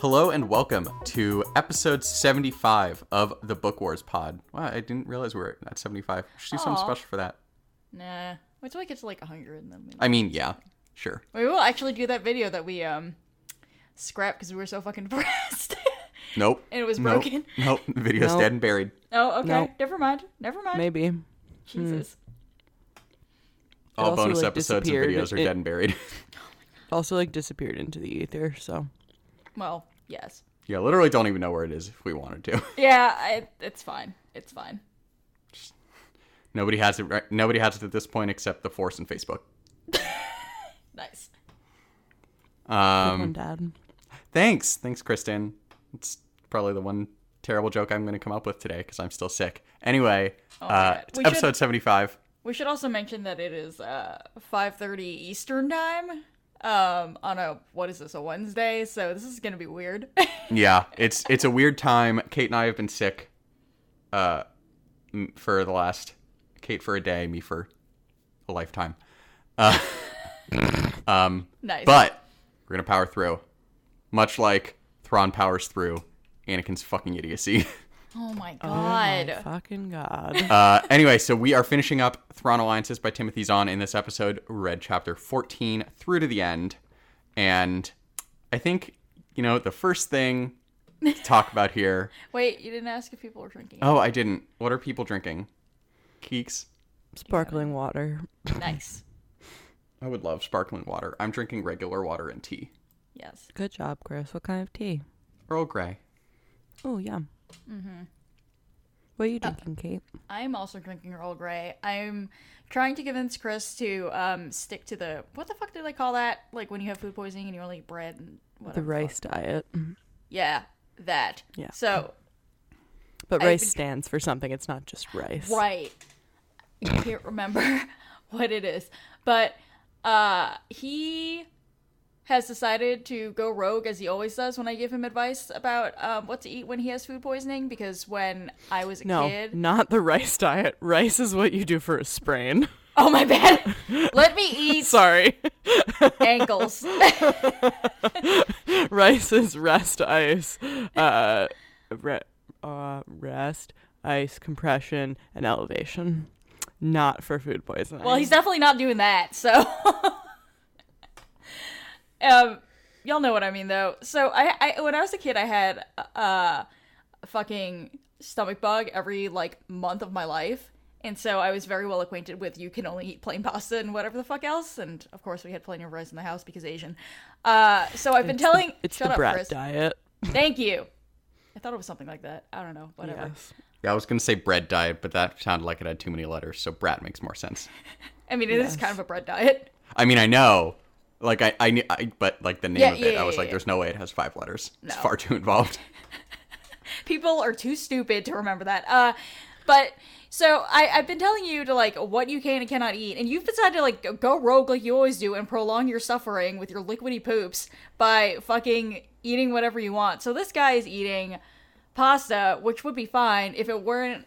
Hello and welcome to episode 75 of the Book Wars Pod. Wow, I didn't realize we were at 75. We should do something special for that. Nah. Wait till we get to like 100 and then we... I mean, yeah, sure. we will actually do that video that we um scrapped because we were so fucking depressed. Nope. And it was Nope. broken. Nope. The video's Nope. dead and buried. oh, okay. Nope. Never mind. Never mind. Maybe. Jesus. All also, bonus like, episodes and disappeared. videos are It- dead and buried. Also, like disappeared into the ether. So Well, yes. yeah, literally don't even know where it is if we wanted to. Yeah, I, it's fine. It's fine. Nobody has it. Right, nobody has it at this point except the Force and Facebook. Nice. good one, Um, Dad. thanks, thanks, Kristen. It's probably the one terrible joke I'm going to come up with today because I'm still sick. Anyway, my uh, it's We should- episode 75. We should also mention that it is uh 5:30 Eastern time. Um, on a what is this a Wednesday? So this is gonna be weird. Yeah, it's it's a weird time. Kate and I have been sick, uh, for the last Kate for a day, me for a lifetime. Uh, um, nice. but we're gonna power through, much like Thrawn powers through Anakin's fucking idiocy. oh my Oh god. my fucking god. uh, anyway, so we are finishing up Thrawn Alliances by Timothy Zahn in this episode. Read chapter 14 through to the end, and I think you know the first thing to talk about here. Wait, you didn't ask if people were drinking. Oh, I didn't. What are people drinking? Keeks. Sparkling water. Nice. I would love sparkling water. I'm drinking regular water and tea. Yes. Good job, Chris. What kind of tea? Earl Grey. Oh, yum. Mm-hmm. What are you drinking, Kate? I'm also drinking Earl Grey. I'm trying to convince Chris to um stick to the what the fuck do they call that? Like when you have food poisoning and you only eat bread and whatever. The fuck. rice diet. Yeah, that. Yeah. So But rice been- stands for something. It's not just rice. right, I can't remember what it is, but uh, he has decided to go rogue as he always does when I give him advice about um, what to eat when he has food poisoning. Because when I was a No, kid, not the rice diet. Rice is what you do for a sprain. oh my bad, let me eat Sorry. ankles. rice is rest ice. Uh, re- uh, rest, ice, compression, and elevation. Not for food poisoning. Well, he's definitely not doing that. So, um, y'all know what I mean, though. So, I, I when I was a kid, I had uh, a fucking stomach bug every like month of my life, and so I was very well acquainted with you can only eat plain pasta and whatever the fuck else. And of course, we had plenty of rice in the house because Asian. Uh, so I've been It's telling. the, it's shut the up, Chris. diet. Thank you. I thought it was something like that. I don't know. Whatever. Yes. Yeah, I was gonna say bread diet, but that sounded like it had too many letters, so brat makes more sense. I mean, it is kind of a bread diet. I mean, I know. Like I, I, knew- I but like the name Yeah, of it, yeah, I was yeah, like. "There's no way it has five letters. It's far too involved." people are too stupid to remember that. Uh, but so I, I've been telling you to like what you can and cannot eat, and you've decided to like go rogue like you always do and prolong your suffering with your liquidy poops by fucking eating whatever you want. So this guy is eating pasta, which would be fine if it weren't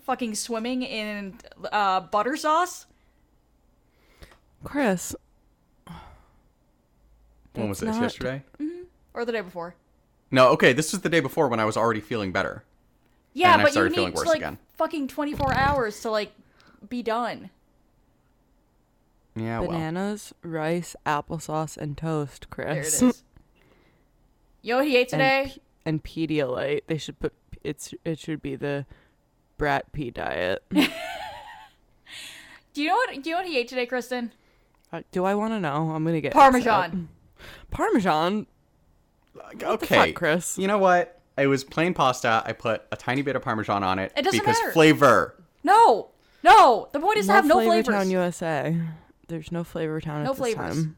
fucking swimming in uh, butter sauce. Chris. when was this? not- Yesterday? Or the day before. No, okay. This was the day before when I was already feeling better. Yeah, then I but you started need feeling worse like again. fucking 24 hours to like be done. Yeah, well. Bananas, rice, applesauce, and toast, Chris. is. You know what he ate and, today? P- and Pedialyte. They should put it's it should be the brat pea diet. Do you know what? Do you know what he ate today, Kristen? Uh, Do I want to know? I'm gonna get Parmesan. upset. Parmesan. okay, fuck, Chris? You know what? It was plain pasta. I put a tiny bit of parmesan on it, It doesn't because matter. flavor. No, no. The point is to have no Flavor flavors. Town USA. There's no Flavor Town No at this flavors. time.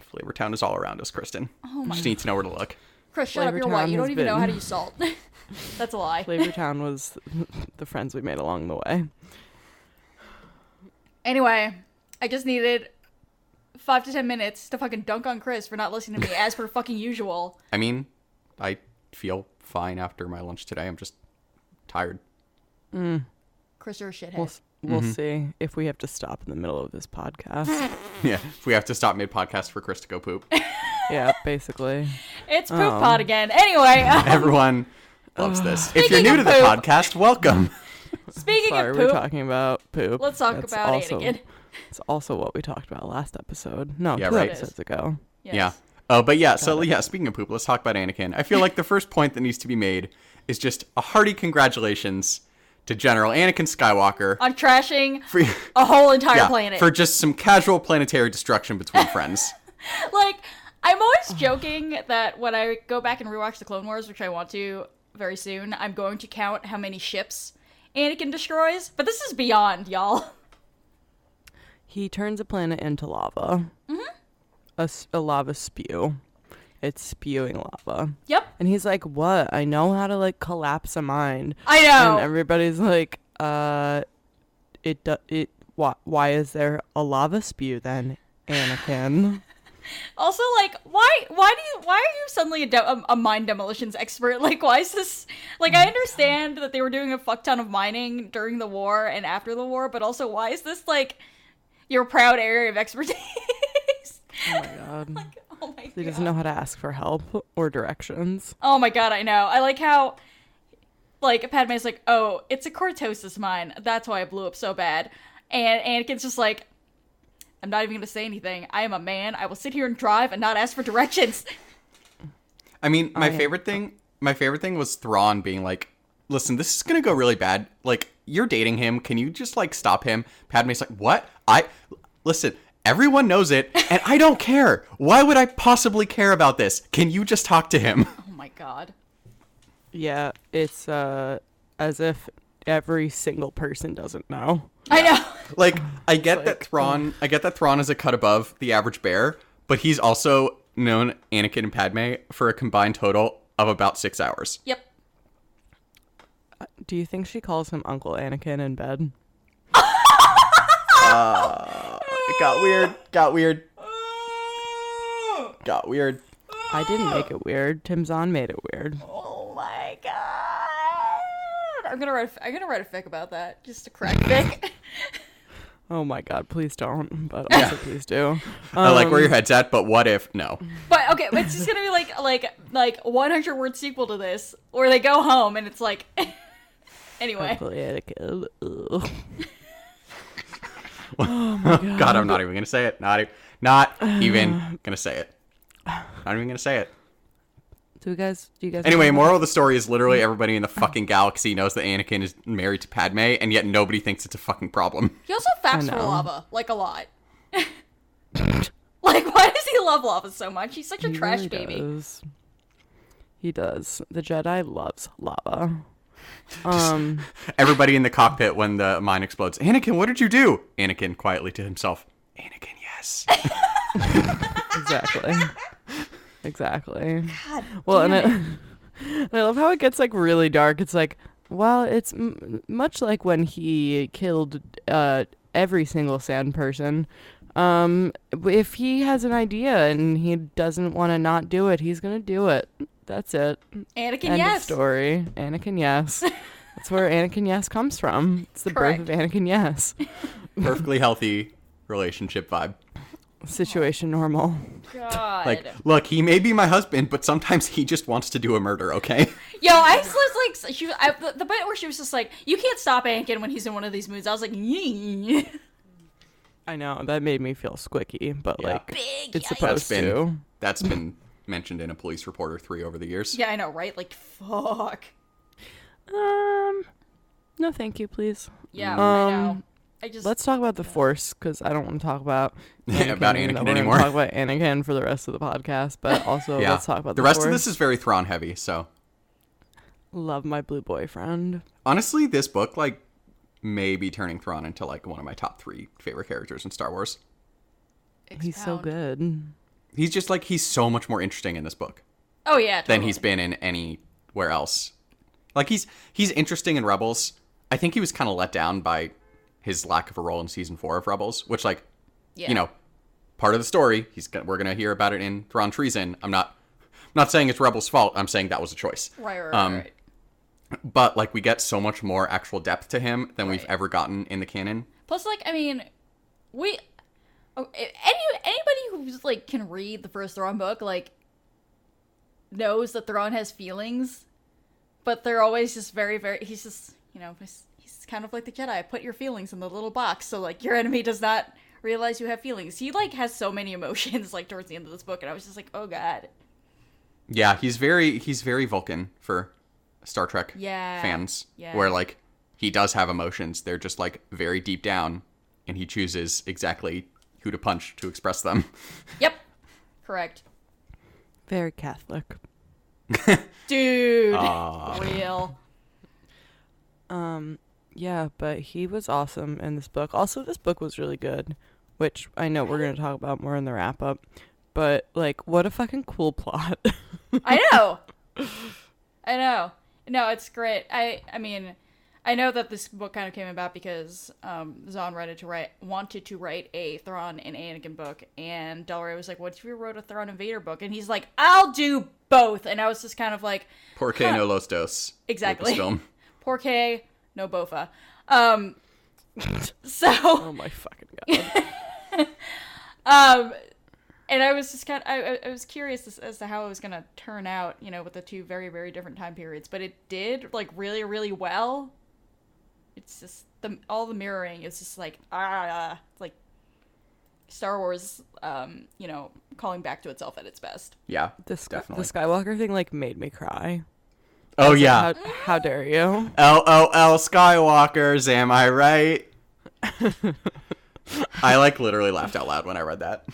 Flavor Town is all around us, Kristen. Oh You my. just need to know where to look. Chris, shut up. You're white. You don't has even know how to use salt. That's a lie. Flavor Town was the friends we made along the way. Anyway, I just needed five to ten minutes to fucking dunk on Chris for not listening to me as per fucking usual. I mean, I feel fine after my lunch today. I'm just tired. Chris, you're a shithead. We'll, we'll see if we have to stop in the middle of this podcast. Yeah, if we have to stop mid podcast for Chris to go poop. yeah, basically. it's poop Oh. pod again. Anyway, uh, Everyone loves this. If you're new to of the podcast, welcome. speaking Sorry, of we're poop, talking about poop. let's talk That's about also, Anakin. It's also what we talked about last episode. No, Yeah, two right. episodes ago. Yes. Yeah. Oh, but yeah, so yeah, speaking of poop, let's talk about Anakin. I feel like the first point that needs to be made is just a hearty congratulations to General Anakin Skywalker On trashing for, a whole entire yeah, planet. for just some casual planetary destruction between friends. like I'm always joking that when I go back and rewatch the Clone Wars, which I want to very soon, I'm going to count how many ships Anakin destroys. But this is beyond, y'all. He turns a planet into lava. Mm-hmm. A, a lava spew. It's spewing lava. Yep, And he's like, "What? I know how to like collapse a mind." I know. And everybody's like, "Uh, it do- it why why is there a lava spew then, Anakin?" Also, like, why, why do you, why are you suddenly a, de- a, a mine demolitions expert? Like, why is this? Like, I understand that they were doing a fuck ton of mining during the war and after the war, but also, why is this like your proud area of expertise? oh my god. oh my He god. doesn't know how to ask for help or directions. Oh my god, I know. I like how, like, Padme's like, oh, it's a cortosis mine. That's why I blew up so bad. And Anakin's just like, I'm not even gonna say anything. I am a man. I will sit here and drive and not ask for directions. I mean, my I- favorite thing, my favorite thing was Thrawn being like, "Listen, this is gonna go really bad. Like, you're dating him. Can you just like stop him?" Padme's like, "What? I listen." Everyone knows it, and I don't care. Why would I possibly care about this? Can you just talk to him? Oh my god. Yeah, it's uh as if every single person doesn't know. I know. Like, I get that like, Thrawn, I get that Thrawn is a cut above the average bear, but he's also known Anakin and Padme for a combined total of about six hours. Yep. Do you think she calls him Uncle Anakin in bed? It got weird. Got weird. Got weird. I didn't make it weird. Tim Zahn made it weird. Oh my god. I'm gonna write. A, I'm gonna write a fic about that. Just a crack fic. Oh my god, please don't. But also please do. I like where Um, your head's at, but what if? No. but okay, but it's just gonna be like like like 100 word sequel to this, where they go home and it's like. anyway. Uncle Anakin. Ugh. God, I'm not even gonna say it. Not, e- not even gonna say it. Not even gonna say it. Do you guys? Do you guys? Anyway, remember- moral of the story is literally mm. everybody in the fucking galaxy knows that Anakin is married to Padme, and yet nobody thinks it's a fucking problem. He also faps for lava like a lot. like, why does he love lava so much? He's such a He trash really baby. Does. He does. The Jedi loves lava. Um. Everybody in the cockpit when the mine explodes. Anakin, what did you do? Anakin quietly to himself. Anakin, yes. exactly. exactly. God, well, and I, and I love how it gets like really dark. It's like, well, it's m- much like when he killed uh, every single sand person. Um, if he has an idea and he doesn't want to not do it, he's gonna do it. That's it. Anakin, End of yes. story. Anakin, yes. That's where Anakin, yes, comes from. It's the birth of Anakin, yes. Perfectly healthy relationship vibe. Situation normal. God. Like, look, he may be my husband, but sometimes he just wants to do a murder, okay? Yo, I was like, she, I, the, the bit where she was just like, you can't stop Anakin when he's in one of these moods. I was like, "Yee." I know that made me feel squicky, but Yeah. like big. it's yikes. supposed been- to. That's been mentioned in a police reporter three over the years. Yeah, I know, right? Like, fuck. Um, no, thank you, please. Yeah, I know. Um, I just Let's talk about the Force because I don't want to talk about About even though Anakin we're anymore. Talk about Anakin for the rest of the podcast, but also yeah. let's talk about the the, rest of Force. this is very Thrawn heavy, so Love my blue boyfriend. honestly, this book like may be turning Thrawn into like one of my top three favorite characters in Star Wars. He's so good. He's just like he's so much more interesting in this book Oh yeah, than he's been in anywhere else. Like he's he's interesting in Rebels. I think he was kind of let down by his lack of a role in season four of Rebels, which like Yeah. you know, part of the story. He's gonna, we're gonna hear about it in Thrawn Treason. I'm not I'm not saying it's Rebel's fault. I'm saying that was a choice. Right, right, Um, right. But like we get so much more actual depth to him than we've ever gotten in the canon. Plus, like, I mean, we. Oh, Any anybody who's like can read the first Thrawn book like knows that Thrawn has feelings, but they're always just very very. He's just you know he's, he's kind of like the Jedi. Put your feelings in the little box so like your enemy does not realize you have feelings. He like has so many emotions like towards the end of this book, and I was just like, oh god. Yeah, he's very he's very Vulcan for Star Trek Yeah. fans. Yeah. Where like he does have emotions. They're just like very deep down and he chooses exactly who to punch to express them. Yep. Correct. Very Catholic. Dude. Aw. Real. Um, yeah, but he was awesome in this book. Also, this book was really good, which I know we're gonna talk about more in the wrap up. But like, what a fucking cool plot. I know. I know. No, it's great. I I mean, I know that this book kind of came about because um, Zahn wanted to write wanted to write a Thrawn and Anakin book, and Del Rey was like, "What if we wrote a Thrawn and Vader book?" And he's like, "I'll do both." And I was just kind of like, Porque Huh. no los dos. Exactly. Lucasfilm. "Porke, no bofa." Um, so oh my fucking god. Um, and I was just kind of, I, I- I was curious as, as to how it was gonna turn out, you know, with the two very, very different time periods. But it did like really, really well. It's just the all the mirroring is just like ah, like Star Wars, um, you know, calling back to itself at its best. Yeah. The, Sky- the Skywalker thing like made me cry. Oh Like, yeah. How, how dare you? LOL Skywalkers, am I right? I like literally laughed out loud when I read that.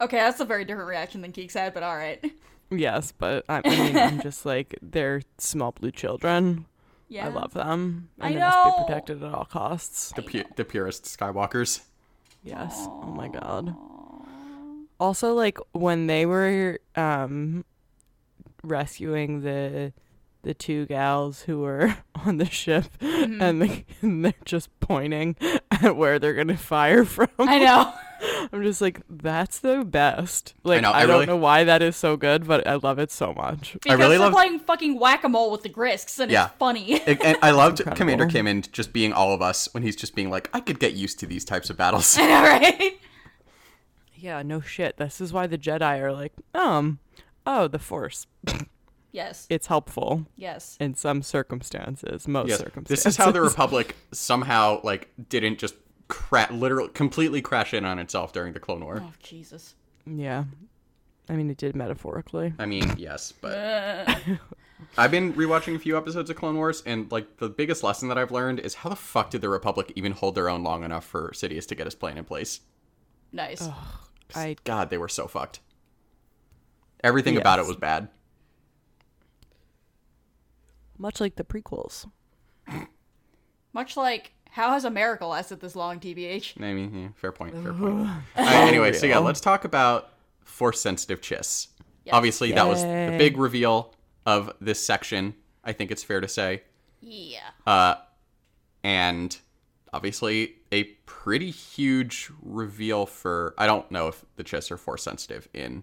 Okay, that's a very different reaction than Geeks had, but all right. Yes, but I, I mean, I'm just like they're small blue children. Yeah, I love them, and I they must know. be protected at all costs. The pu- the purest Skywalkers. Yes. Oh my god. Also, like when they were um rescuing the the two gals who were on the ship, Mm-hmm. and, they, and they're just pointing at where they're gonna fire from. I know. I'm just like, that's the best. Like, I, know, I don't really- know why that is so good, but I love it so much. Because really they're love- playing fucking whack a mole with the Grysks, and Yeah. it's funny. And- and I loved Incredible. Commander and just being all of us when he's just being like, I could get used to these types of battles. I know, right? Yeah, no shit. This is why the Jedi are like, um, oh, the Force. Yes. It's helpful Yes. in some circumstances, most Yes. circumstances. This is how the Republic somehow like didn't just cra- literally completely crash in on itself during the Clone War. Oh Jesus. Yeah. I mean, it did metaphorically. I mean, yes, but Uh, I've been rewatching a few episodes of Clone Wars, and like the biggest lesson that I've learned is how the fuck did the Republic even hold their own long enough for Sidious to get his plan in place? nice. I God, they were so fucked. Everything about it was bad. much like the prequels. Much like how has America lasted this long, TBH? I mean, yeah, fair point. Fair point. All right, anyway, so yeah, let's talk about force sensitive Chiss. Obviously, that was the big reveal of this section. I think it's fair to say, Yeah. uh, and obviously a pretty huge reveal for. I don't know if the Chiss are force sensitive in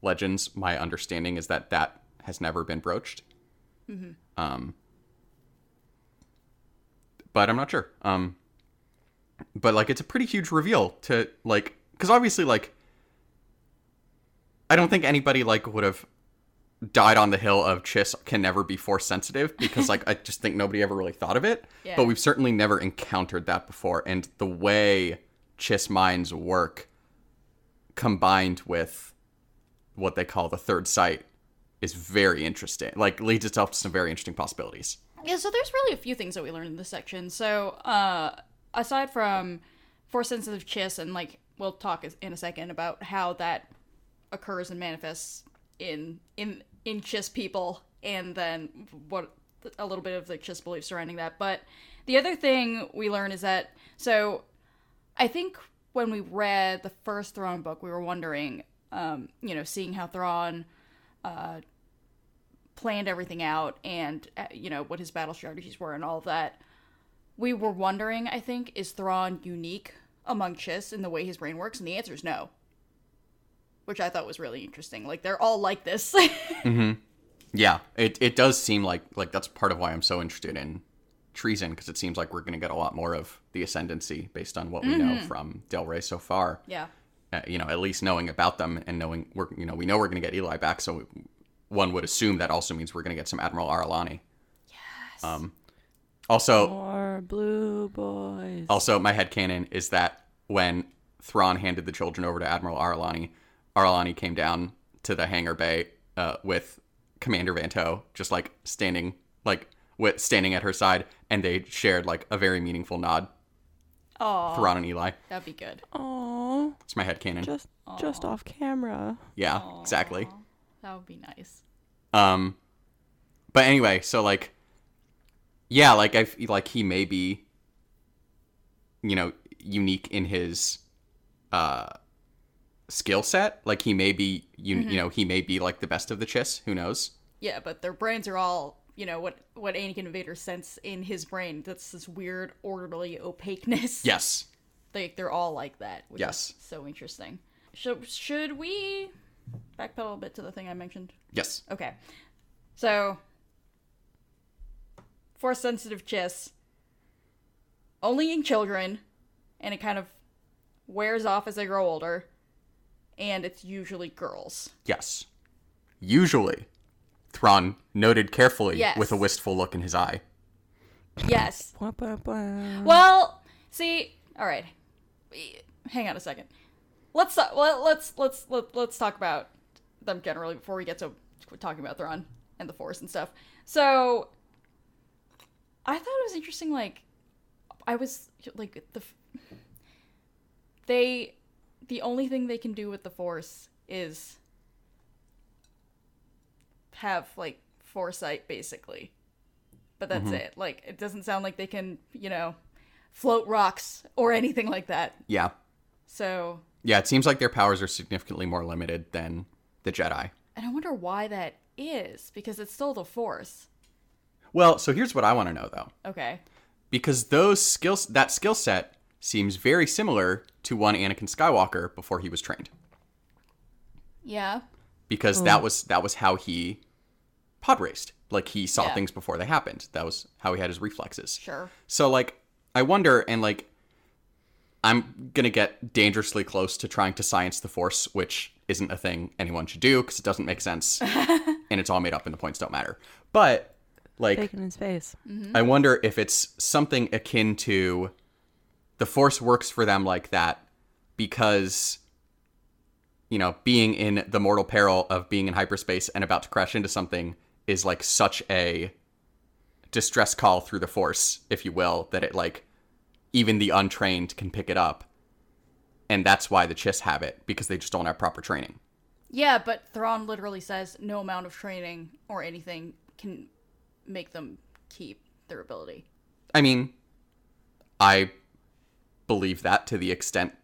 Legends. My understanding is that that has never been broached. Mm-hmm. Um, but I'm not sure. Um, but like it's a pretty huge reveal to like because obviously like I don't think anybody like would have died on the hill of Chiss can never be force sensitive because like I just think nobody ever really thought of it. Yeah. But we've certainly never encountered that before, and the way Chiss minds work combined with what they call the third sight is very interesting. Like leads itself to some very interesting possibilities. Yeah, so there's really a few things that we learned in this section. So, uh, aside from force sensitive chiss, and like we'll talk in a second about how that occurs and manifests in in in chiss people, and then what a little bit of the chiss belief surrounding that. But the other thing we learn is that so I think when we read the first Thrawn book, we were wondering, um, you know, seeing how Thrawn planned everything out and uh, you know what his battle strategies were and all that we were wondering i think is thrawn unique among Chiss in the way his brain works? And the answer is no. Which I thought was really interesting. Like they're all like this. Yeah, it, it does seem like like that's part of why I'm so interested in treason because it seems like we're going to get a lot more of the ascendancy based on what we know from Del Rey so far. yeah. Uh, you know, at least knowing about them and knowing we're you know we know we're going to get Eli back, so one would assume that also means we're going to get some Admiral Ar'alani. Yes. Um. Also, More blue boys. Also, my headcanon is that when Thrawn handed the children over to Admiral Ar'alani, Ar'alani came down to the hangar bay uh, with Commander Vanto just like standing like with standing at her side, and they shared like a very meaningful nod. Oh, Thrawn and Eli. that'd be good. Oh, It's my head headcanon. just just off camera. yeah, exactly. That would be nice. Um, but anyway, so like, yeah, like I like he may be, you know, unique in his uh skill set. Like he may be, you you know, he may be like the best of the Chiss. Who knows? Yeah, but their brains are all, you know, what what Anakin Vader sense in his brain. That's this weird, orderly opaqueness. Yes. Like they're all like that. Which Yes. Is so interesting. Should should we backpedal a bit to the thing I mentioned? Yes. Okay. So, force sensitive Chiss, only in children, and it kind of wears off as they grow older, and it's usually girls. Yes. Usually, Thrawn noted carefully Yes. with a wistful look in his eye. Yes. Well, see, all right. Hang on a second. Let's talk, let's let's let, let's talk about them generally before we get to talking about Thrawn and the Force and stuff. So, I thought it was interesting. Like, I was like the they the only thing they can do with the Force is have like foresight, basically. But that's mm-hmm. it. Like, it doesn't sound like they can, you know, float rocks or anything like that. Yeah. So, Yeah, it seems like their powers are significantly more limited than the Jedi. and I wonder why that is because it's still the Force. Well, so here's what I want to know though. Okay. because those skills that skill set seems very similar to one Anakin Skywalker before he was trained Yeah. because that was that was how he pod raced like he saw Yeah. things before they happened that was how he had his reflexes Sure. so like I wonder and like I'm going to get dangerously close to trying to science the force which isn't a thing anyone should do because it doesn't make sense. And it's all made up and the points don't matter. But like Taking his face. Mm-hmm. I wonder if it's something akin to the force works for them like that because you know, being in the mortal peril of being in hyperspace and about to crash into something is like such a distress call through the force, if you will, that it like even the untrained can pick it up. And that's why the Chiss have it because they just don't have proper training. Yeah, but Thrawn literally says no amount of training or anything can make them keep their ability. I mean, I believe that to the extent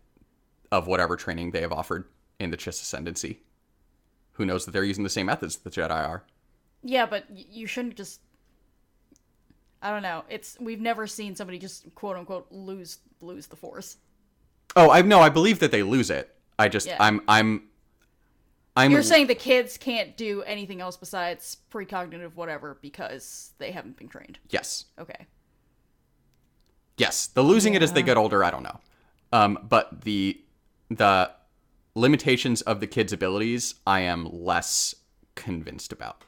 of whatever training they have offered in the Chiss Ascendancy. Who knows that they're using the same methods that the Jedi are? Yeah, but you shouldn't just. I don't know. It's we've never seen somebody just quote unquote lose lose the force. Oh, I no, I believe that they lose it. I just Yeah. I'm I'm I'm You're saying the kids can't do anything else besides precognitive whatever because they haven't been trained. yes. Okay. Yes. The losing it as they get older, I don't know. Um, but the the limitations of the kids' abilities I am less convinced about.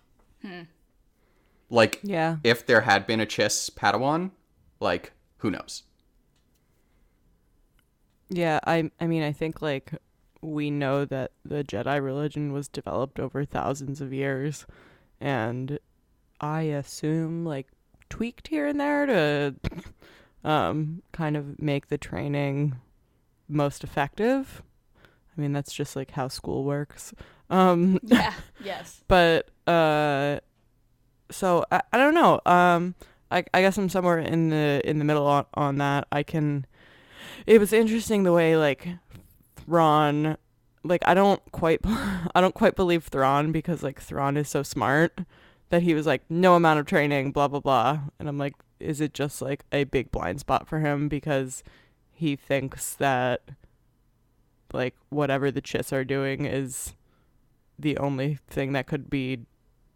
Like Yeah. if there had been a Chiss Padawan, like who knows? Yeah, I I mean I think like we know that the Jedi religion was developed over thousands of years and I assume like tweaked here and there to um kind of make the training most effective. I mean that's just like how school works. Um Yeah. yes. but uh so I, I don't know um I, I guess i'm somewhere in the in the middle on, on that. I can it was interesting the way like Thrawn like I don't quite I don't quite believe Thrawn because like Thrawn is so smart that he was like no amount of training blah blah blah. And I'm like is it just like a big blind spot for him because he thinks that like whatever the Chiss are doing is the only thing that could be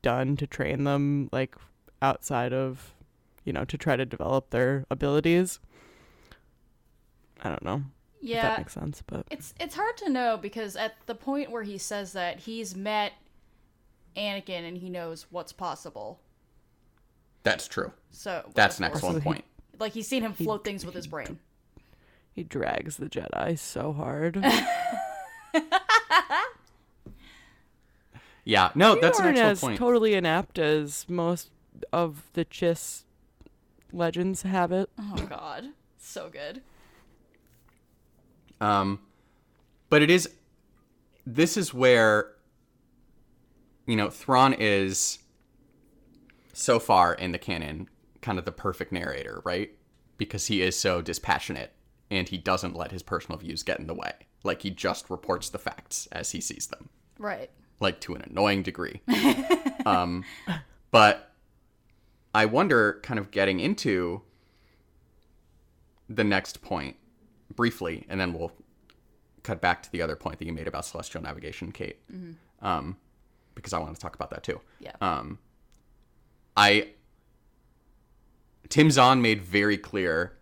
done to train them like outside of you know to try to develop their abilities. I don't know. If Yeah, that makes sense, but it's it's hard to know because at the point where he says that he's met Anakin and he knows what's possible. That's true. So That's the an Force. excellent point. Like he's seen him float things with his brain. he drags the Jedi so hard. Yeah, no, You that's an aren't excellent as point. totally inept as most of the Chiss legends have it. Oh God, so good. Um, but it is. This is where, you know, Thrawn is so far in the canon kind of the perfect narrator, right? Because he is so dispassionate and he doesn't let his personal views get in the way. Like he just reports the facts as he sees them, Right. Like to an annoying degree. um, but I wonder, kind of getting into the next point briefly, and then we'll cut back to the other point that you made about celestial navigation, Kate, um, because I want to talk about that too. Yeah. Um, I Tim Zahn made very clear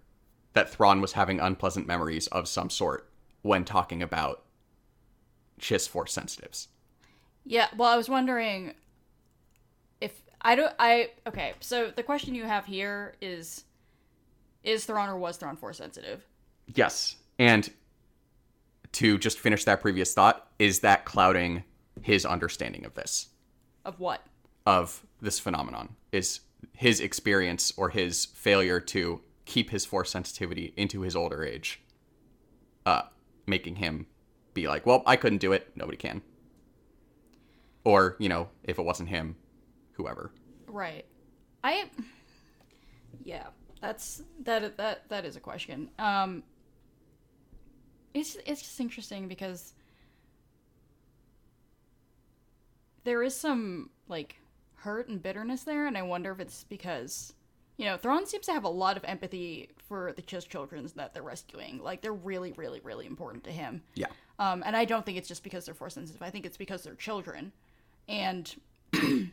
that Thrawn was having unpleasant memories of some sort when talking about Chiss Force sensitives. Yeah, well, I was wondering if I don't. I okay. So the question you have here is: Is Thrawn or was Thrawn force sensitive? Yes. And to just finish that previous thought, is that clouding his understanding of this, Of what? of this phenomenon? Is his experience or his failure to keep his force sensitivity into his older age uh, making him be like, well, I couldn't do it. Nobody can. Or, you know, if it wasn't him, whoever. Right. I. Yeah, that's that. That that is a question. Um. It's it's just interesting because there is some like hurt and bitterness there, and I wonder if it's because you know Thrawn seems to have a lot of empathy for the Chiss children that they're rescuing. Like they're really, really, really important to him. Yeah. Um, and I don't think it's just because they're force sensitive. I think it's because they're children, and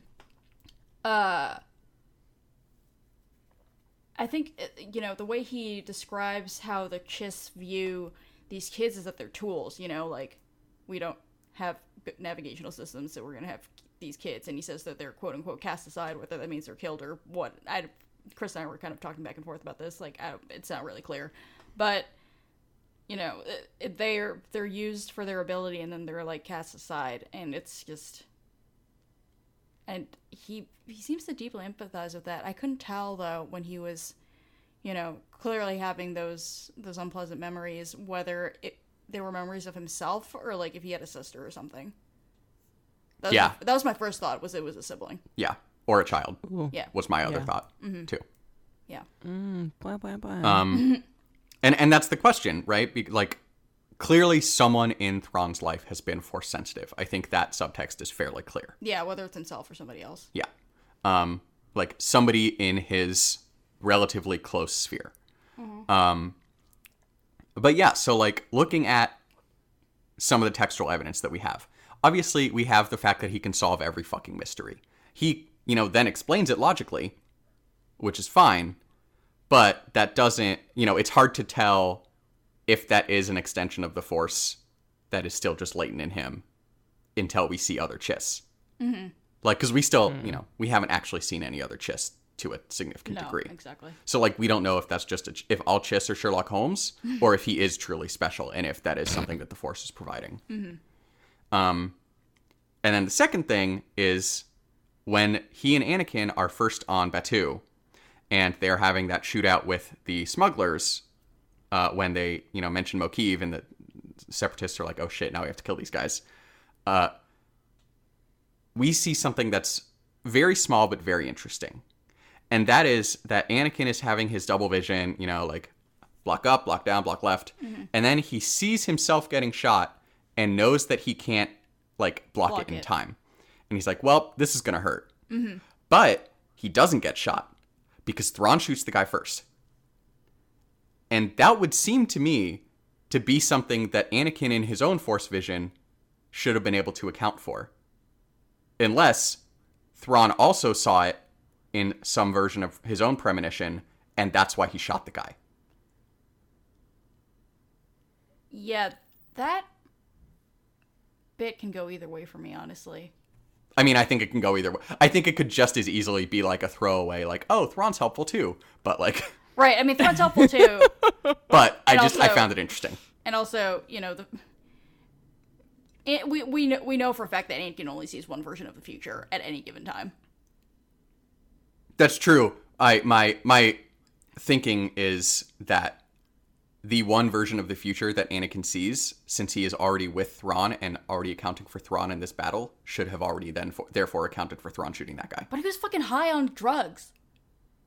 uh, I think uh, you know the way he describes how the Chiss view these kids is that they're tools. You know, like we don't have navigational systems, so we're gonna have these kids, and he says that they're quote unquote cast aside, whether that means they're killed or what. I, Chris and I were kind of talking back and forth about this. Like, it's not really clear, but you know they're they're used for their ability and then they're like cast aside and it's just and he he seems to deeply empathize with that i couldn't tell though when he was you know clearly having those those unpleasant memories whether it they were memories of himself or like if he had a sister or something that was Yeah. my, that was my first thought was it was a sibling Yeah. Or a child yeah was my other Yeah. thought, too. yeah Mm, blah, blah, blah. Um, and and that's the question, right? Be- like, clearly, someone in Thrawn's life has been force sensitive. I think that subtext is fairly clear. yeah whether it's himself or somebody else Yeah, um, like somebody in his relatively close sphere. Um, but yeah, so like looking at some of the textual evidence that we have, obviously we have the fact that he can solve every fucking mystery. He, you know, then explains it logically, which is fine, but that doesn't, you know, it's hard to tell if that is an extension of the force that is still just latent in him until we see other chiss. Mm-hmm. Like, because we still, mm. you know, we haven't actually seen any other chiss to a significant no degree. exactly So like we don't know if that's just a, if all Chiss are Sherlock Holmes or if he is truly special and if that is something that the Force is providing. Mm-hmm. Um, and then the second thing is when he and Anakin are first on Batuu, and they're having that shootout with the smugglers. Uh, when they you know mention Mokivj and the separatists are like, oh shit, now we have to kill these guys. Uh, we see something that's very small but very interesting. And that is that Anakin is having his double vision, you know, like block up, block down, block left, and then he sees himself getting shot and knows that he can't like block, Block it in it. time, and he's like, "Well, this is gonna hurt," but he doesn't get shot because Thrawn shoots the guy first, And that would seem to me to be something that Anakin in his own Force vision should have been able to account for. Unless Thrawn also saw it in some version of his own premonition, and that's why he shot the guy. Yeah, that bit can go either way for me, honestly. I mean, I think it can go either way. I think it could just as easily be like a throwaway, like, oh, Thrawn's helpful too. But like, Right. I mean, Thrawn's helpful too, but I just I found it interesting. and also, you know, the it, we we know, we know for a fact that Anakin only sees one version of the future at any given time. That's true. I my my thinking is that the one version of the future that Anakin sees, since he is already with Thrawn and already accounting for Thrawn in this battle, should have already then for, therefore accounted for Thrawn shooting that guy. But he was fucking high on drugs.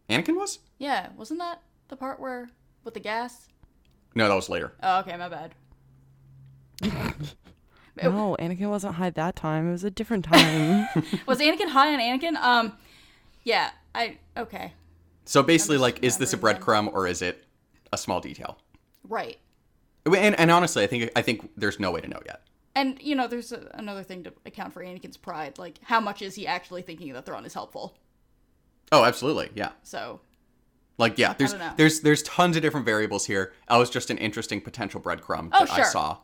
Anakin was? Yeah, wasn't that the part where with the gas? No, that was later. Oh, okay, my bad. No, Anakin wasn't high that time. It was a different time. Was Anakin high on Anakin? Um, yeah, I okay, So basically, like, is this a breadcrumb or is it a small detail? right. And, and honestly, I think I think there's no way to know yet. And you know, there's a, another thing to account for Anakin's pride. Like, how much is he actually thinking that Thrawn is helpful? Oh, absolutely, yeah. So, Like, yeah, there's there's there's tons of different variables here. That was just an interesting potential breadcrumb Oh, that I sure. saw,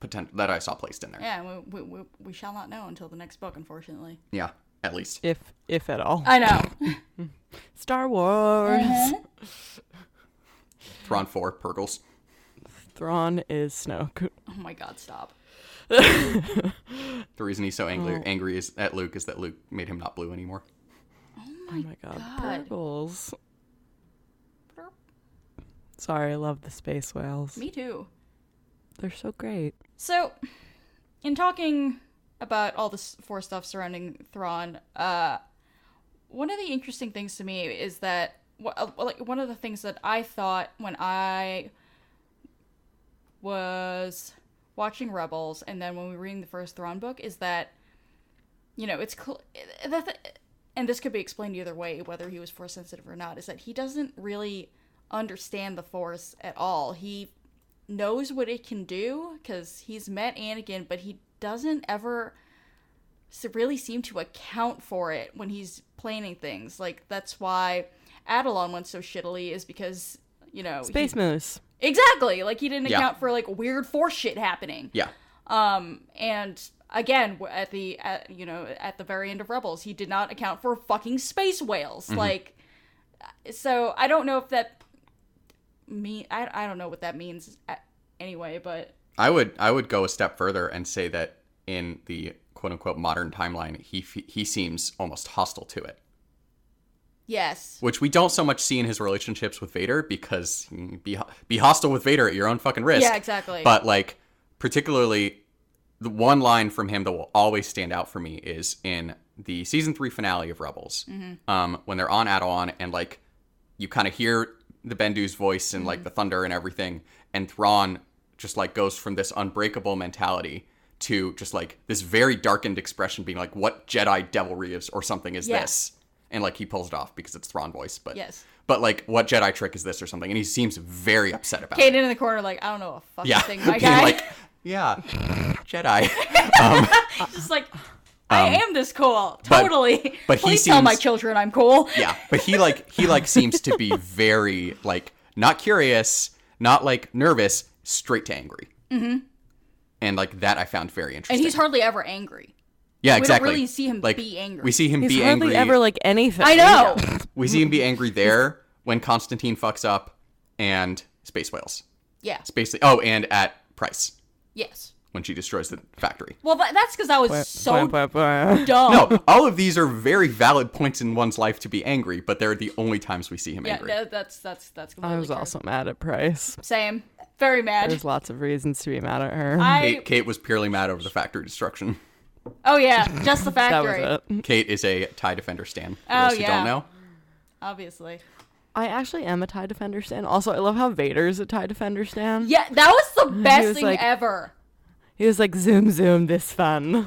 potent, that I saw placed in there. yeah, we, we, we, we shall not know until the next book, unfortunately. Yeah, at least. if if at all. I know. Star Wars. Mm-hmm. Thrawn four Purrgils. Thrawn is Snoke. oh my god, stop. The reason he's so angry Oh. angry is at Luke is that Luke made him not blue anymore. Oh my god, God. Purrgils. Sorry, I love the space whales. Me too. They're so great. So, in talking about all this four stuff surrounding Thrawn, uh, one of the interesting things to me is that uh, like one of the things that I thought when I was watching Rebels, and then when we were reading the first Thrawn book, is that you know it's cl- the, and this could be explained either way, whether he was force sensitive or not, is that he doesn't really understand the force at all. He knows what it can do because he's met Anakin, but he doesn't ever really seem to account for it when he's planning things. Like that's why Atollon went so shittily is because you know he- Space Moose. exactly like he didn't Yeah. account for like weird force shit happening. Yeah. Um, and again, at the at, you know at the very end of Rebels, he did not account for fucking space whales. Mm-hmm. Like, uh, so I don't know if that mean I I don't know what that means uh, anyway, but I would I would go a step further and say that in the quote unquote modern timeline, he he seems almost hostile to it, yes, which we don't so much see in his relationships with Vader because mm, be be hostile with Vader at your own fucking risk. yeah, exactly. But like particularly the one line from him that will always stand out for me is in the season three finale of Rebels, um, when they're on Atollon and like you kind of hear the Bendu's voice and like the thunder and everything, and Thrawn just like goes from this unbreakable mentality to just like this very darkened expression, being like, "What Jedi devilry is or something is Yeah. this?" And like he pulls it off because it's Thrawn voice, but Yes. but like what Jedi trick is this or something, and he seems very upset about it. Kaden in the corner, like I don't know a fucking Yeah, thing, my guy. like, yeah, Jedi. just like I am this cool, Um, but- totally. but he Please tell my seems- children I'm cool. yeah, but he like he like seems to be very like not curious, not like nervous, straight to angry. Mm-hmm. And like that, I found very interesting. And he's hardly ever angry. yeah, don't exactly. really see him like, be angry. We see him He's be hardly angry. ever like anything. I know. we see him be angry there when Konstantine fucks up, and Space Whales. Yeah. Space. oh, and at Pryce Yes. when she destroys the factory. Well, that's because I was so Blah, blah, blah. dumb. No, all of these are very valid points in one's life to be angry, but they're the only times we see him Yeah, angry. that, that's that's that's completely I was true. also mad at Pryce. same. Very mad. There's lots of reasons to be mad at her. I Kate, Kate was purely mad over the factory destruction. oh yeah, just the that factory. was it. Kate is a tie defender stan. Oh, those who yeah. don't know. Obviously. I actually am a TIE Defender stand. Also, I love how Vader's a TIE Defender stand. Yeah, that was the best was thing like- ever. He was like, zoom, zoom, this fun.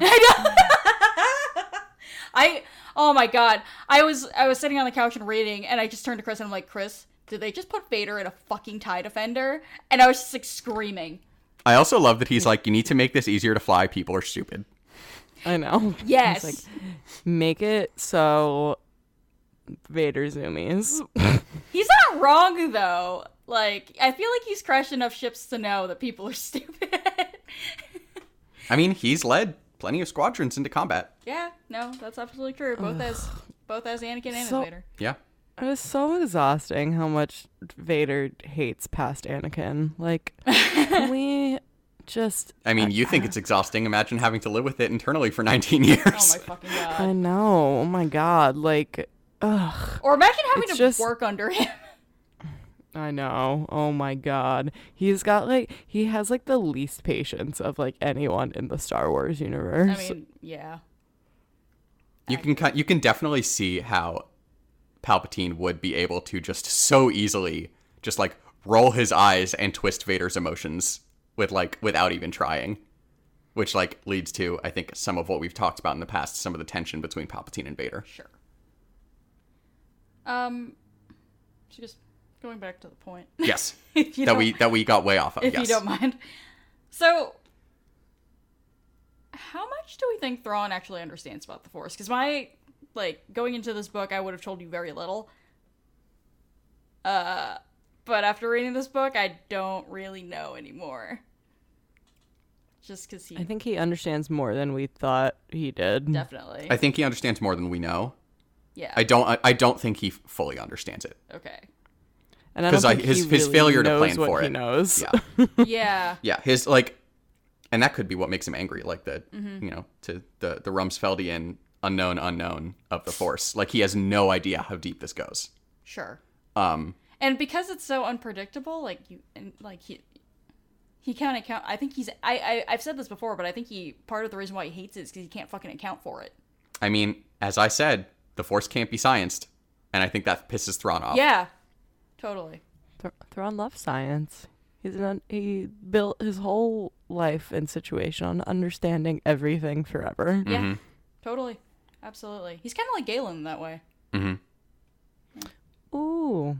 I oh my god. I was I was sitting on the couch and reading and I just turned to Chris and I'm like, Chris, did they just put Vader in a fucking tie defender? And I was just like screaming. I also love that he's like, you need to make this easier to fly. People are stupid. I know. Yes. It's like, make it so Vader zoomies. He's not wrong though. Like, I feel like he's crashed enough ships to know that people are stupid. I mean, he's led plenty of squadrons into combat. yeah, no, that's absolutely true. Both as both as Anakin and So- as Vader. Yeah. It was so exhausting how much Vader hates past Anakin. Like, we just. I mean, you think it's exhausting. Imagine having to live with it internally for 19 years. Oh my fucking god. I know. Oh my god. Like, ugh. Or imagine having It's to just- work under him. I know. Oh my god. He's got like he has like the least patience of like anyone in the Star Wars universe. I mean, yeah. you can ki- you can definitely see how Palpatine would be able to just so easily just like roll his eyes and twist Vader's emotions with like without even trying. Which like leads to I think some of what we've talked about in the past, some of the tension between Palpatine and Vader. Sure. Um, so just going back to the point. Yes. that we that we got way off of. if yes. you don't mind. So, how much do we think Thrawn actually understands about the Force? Because my like going into this book, I would have told you very little. Uh, but after reading this book, I don't really know anymore. Just because he I think he understands more than we thought he did. definitely, I think he understands more than we know. Yeah, I don't I, I don't think he fully understands it. okay, And I 'Cause don't I- his- he his really failure to plan what for he it. knows. Yeah. yeah, Yeah, his like, and that could be what makes him angry. Like the, Mm-hmm. you know, to the the Rumsfeldian unknown unknown of the Force. Like he has no idea how deep this goes. sure. Um, and because it's so unpredictable like you and like he he can't account i think he's I, I i've said this before but i think he part of the reason why he hates it is because he can't fucking account for it I mean, as I said, the Force can't be scienced, and I think that pisses Thrawn off. yeah totally Th- Thrawn loves science. He's an un- he built his whole life and situation on understanding everything forever. Mm-hmm. yeah totally absolutely he's kind of like galen that way Mm-hmm. Ooh.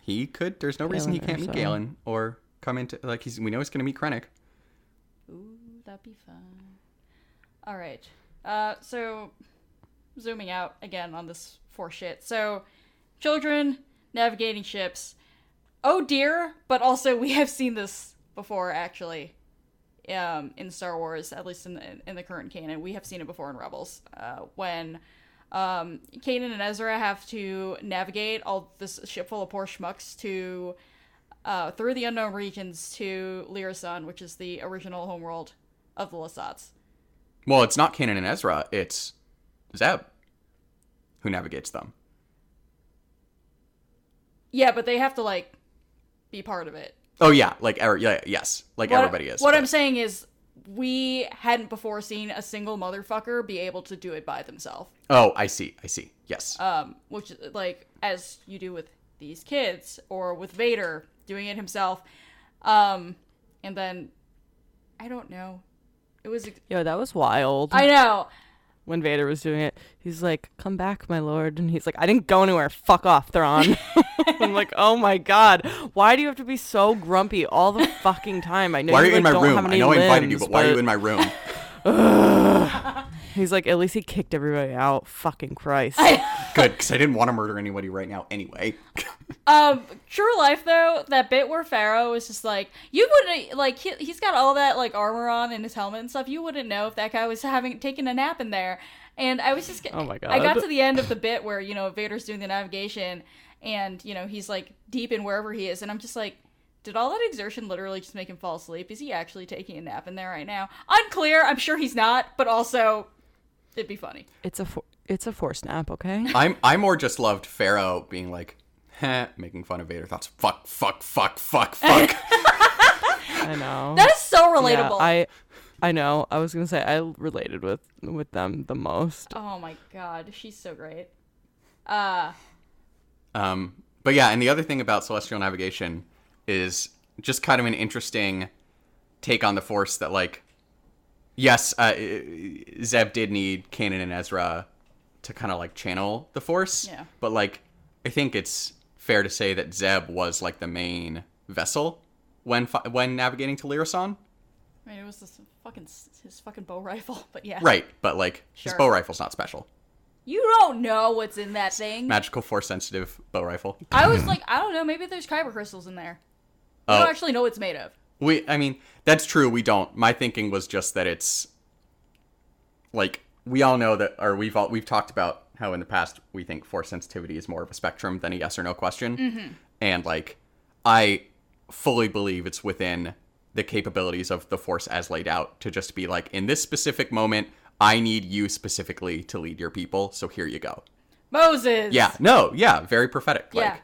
He could. There's no reason he can't meet so. Galen or come into like he's. We know he's gonna meet Krennic. ooh that'd be fun all right uh so zooming out again on this for shit so children navigating ships oh dear but also we have seen this before actually um, in Star Wars, at least in the, in the current canon. We have seen it before in Rebels, uh, when um, Kanan and Ezra have to navigate all this ship full of poor schmucks to uh, through the unknown regions to Lira San, which is the original homeworld of the Lasats. Well, it's not Kanan and Ezra. It's Zeb who navigates them. Yeah, but they have to like be part of it. Oh yeah, like er- yeah, yes, like What- everybody is. What but- I'm saying is, we hadn't before seen a single motherfucker be able to do it by themselves. Oh, I see. I see. Yes. um, which like as you do with these kids or with Vader doing it himself, um, and then I don't know. It was Yo, that was wild. I know. When Vader was doing it, he's like, "Come back, my lord," and he's like, "I didn't go anywhere. Fuck off, Thrawn." I'm like, "Oh my god, why do you have to be so grumpy all the fucking time?" I know why are you you in like, my don't room? I know I invited you, limbs, but why are you in my room? He's like, "At least he kicked everybody out." Fucking Christ. Good, because I didn't want to murder anybody right now anyway. Um, true life though, that bit where Faro was just like, you wouldn't like he, he's got all that like armor on and his helmet and stuff. You wouldn't know if that guy was having taking a nap in there. And I was just, Oh my god, I got to the end of the bit where you know Vader's doing the navigation, and you know he's like deep in wherever he is, and I'm just like. Did all that exertion literally just make him fall asleep? Is he actually taking a nap in there right now? Unclear. I'm sure he's not, but also, it'd be funny. It's a for- it's a force nap, okay? I'm I more just loved Faro being like, Heh, making fun of Vader thoughts. Fuck, fuck, fuck, fuck, fuck. I know. That is so Yeah, relatable. I I know. I was gonna say I related with with them the most. oh my god, she's so great. Uh, Um, but yeah, and the other thing about celestial navigation is just kind of an interesting take on the Force that, like, yes, uh, Zeb did need Kanan and Ezra to kind of like channel the Force, Yeah. but like, I think it's fair to say that Zeb was like the main vessel when fi- when navigating to Lira San. I mean, it was this fucking his fucking bow rifle, but yeah. Right, but like his bow rifle's not special. You don't know what's in that thing. Magical force sensitive bow rifle. I was like, I don't know, maybe there's kyber crystals in there. I Oh. don't actually know what it's made of. We, I mean, that's true. We don't. My thinking was just that it's like we all know that, or we've all we've talked about how in the past we think force sensitivity is more of a spectrum than a yes or no question, mm-hmm. and like I fully believe it's within the capabilities of the force as laid out to just be like in this specific moment. I need you specifically to lead your people, so here you go. Moses. Yeah, no, yeah, very prophetic. Like, Yeah.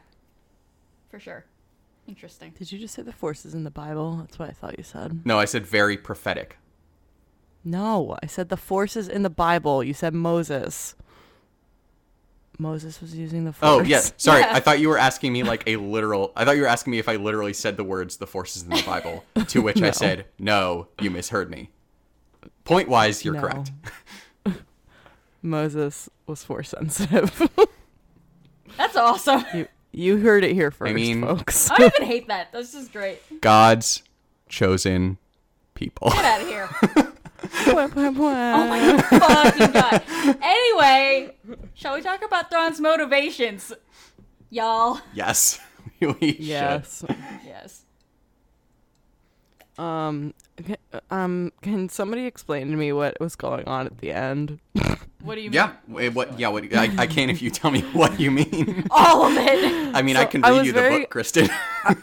For sure. Interesting. Did you just say the force is in the Bible? That's what I thought you said. No, I said very prophetic. No, I said the force is in the Bible. You said Moses. Moses was using the oh, force. Oh, yeah. Sorry. Yeah. I thought you were asking me like a literal. I thought you were asking me if I literally said the words "the forces in the Bible," to which I said, "No, you misheard me." Point wise, you're No. correct. Moses was force sensitive. That's awesome. you you heard it here first, I mean- folks. I even hate that. This is great. God's chosen people. Get out of here. Pwah, pwah, pwah. Oh my fucking god. Anyway, shall we talk about Thrawn's motivations? Y'all. yes, we should. Yes. Yes. Um. ca- Um. Can somebody explain to me what was going on at the end? What do you mean? Yeah. What? Yeah. What? I, I can if you tell me what you mean. All of it. I mean, I can read was you the book, Kristen.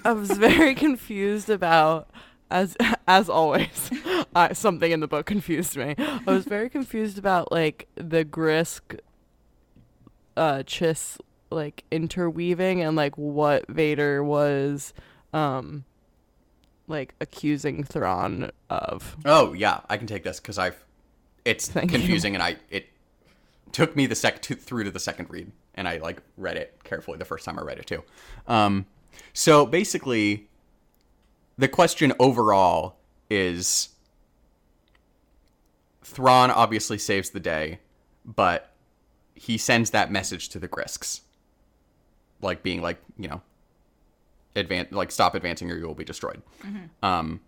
I was very confused about as as always uh, something in the book confused me. I was very confused about like the Grysk uh Chiss like interweaving and like what Vader was um like accusing Thrawn of. Oh yeah, I can take this because I've. It's Thank you. confusing, and I it took me the sec to, through to the second read, and I like read it carefully the first time I read it too. Um, so basically, the question overall is: Thrawn obviously saves the day, but he sends that message to the Grysks, like being like you know, advance like stop advancing or you will be destroyed. Um,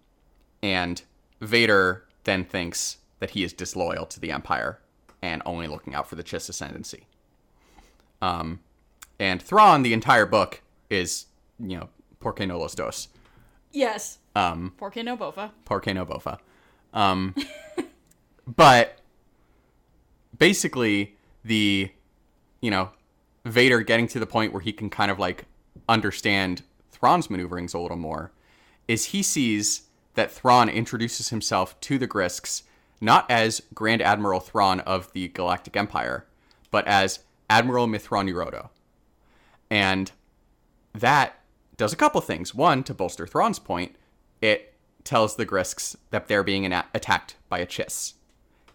and Vader then thinks that he is disloyal to the Empire and only looking out for the Chiss ascendancy. Um, and Thrawn, the entire book, is, you know, porque no los dos. Yes. Um, Porque no bofa. porque no bofa. Um, but basically, the, you know, Vader getting to the point where he can kind of like understand Thrawn's maneuverings a little more is he sees that Thrawn introduces himself to the Grysks not as Grand Admiral Thrawn of the Galactic Empire, but as Admiral Mitth'raw'nuruodo. And that does a couple things. One, to bolster Thrawn's point, it tells the Grysks that they're being ana- attacked by a Chiss.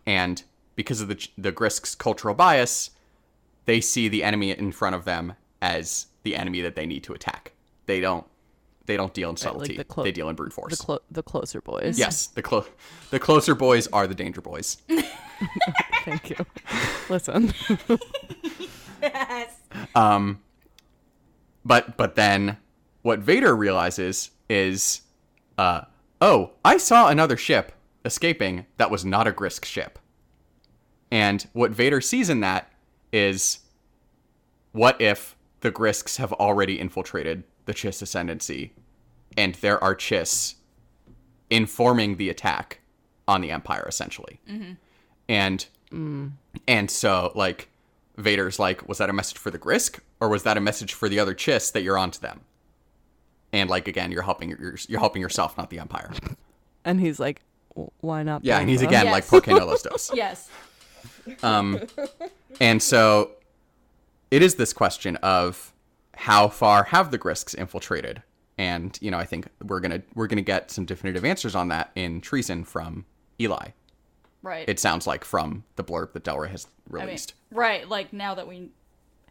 And because of the, the Grysks' cultural bias, they see the enemy in front of them as the enemy that they need to attack. They don't they don't deal in like subtlety. the clo- they deal in brute force. The clo- the closer boys. yes, the clo- the closer boys are the danger boys. Thank you. Listen. Yes. Um, but but then what Vader realizes is, uh, oh, I saw another ship escaping that was not a Grysk ship. And what Vader sees in that is, what if the Grysks have already infiltrated the Chiss ascendancy, and there are Chiss informing the attack on the Empire, essentially. And and so like Vader's like, was that a message for the Grysk, or was that a message for the other Chiss that you're onto them? And like again, you're helping your, you're helping yourself, not the Empire. and he's like, "W- why not? Yeah, and he's of again Yes. like porque no los dos. Yes. Um, and so it is this question of how far have the Grysks infiltrated? And you know, I think we're gonna we're gonna get some definitive answers on that in Treason from Eli. Right. It sounds like from the blurb that Del Rey has I mean, released. right. Like now that we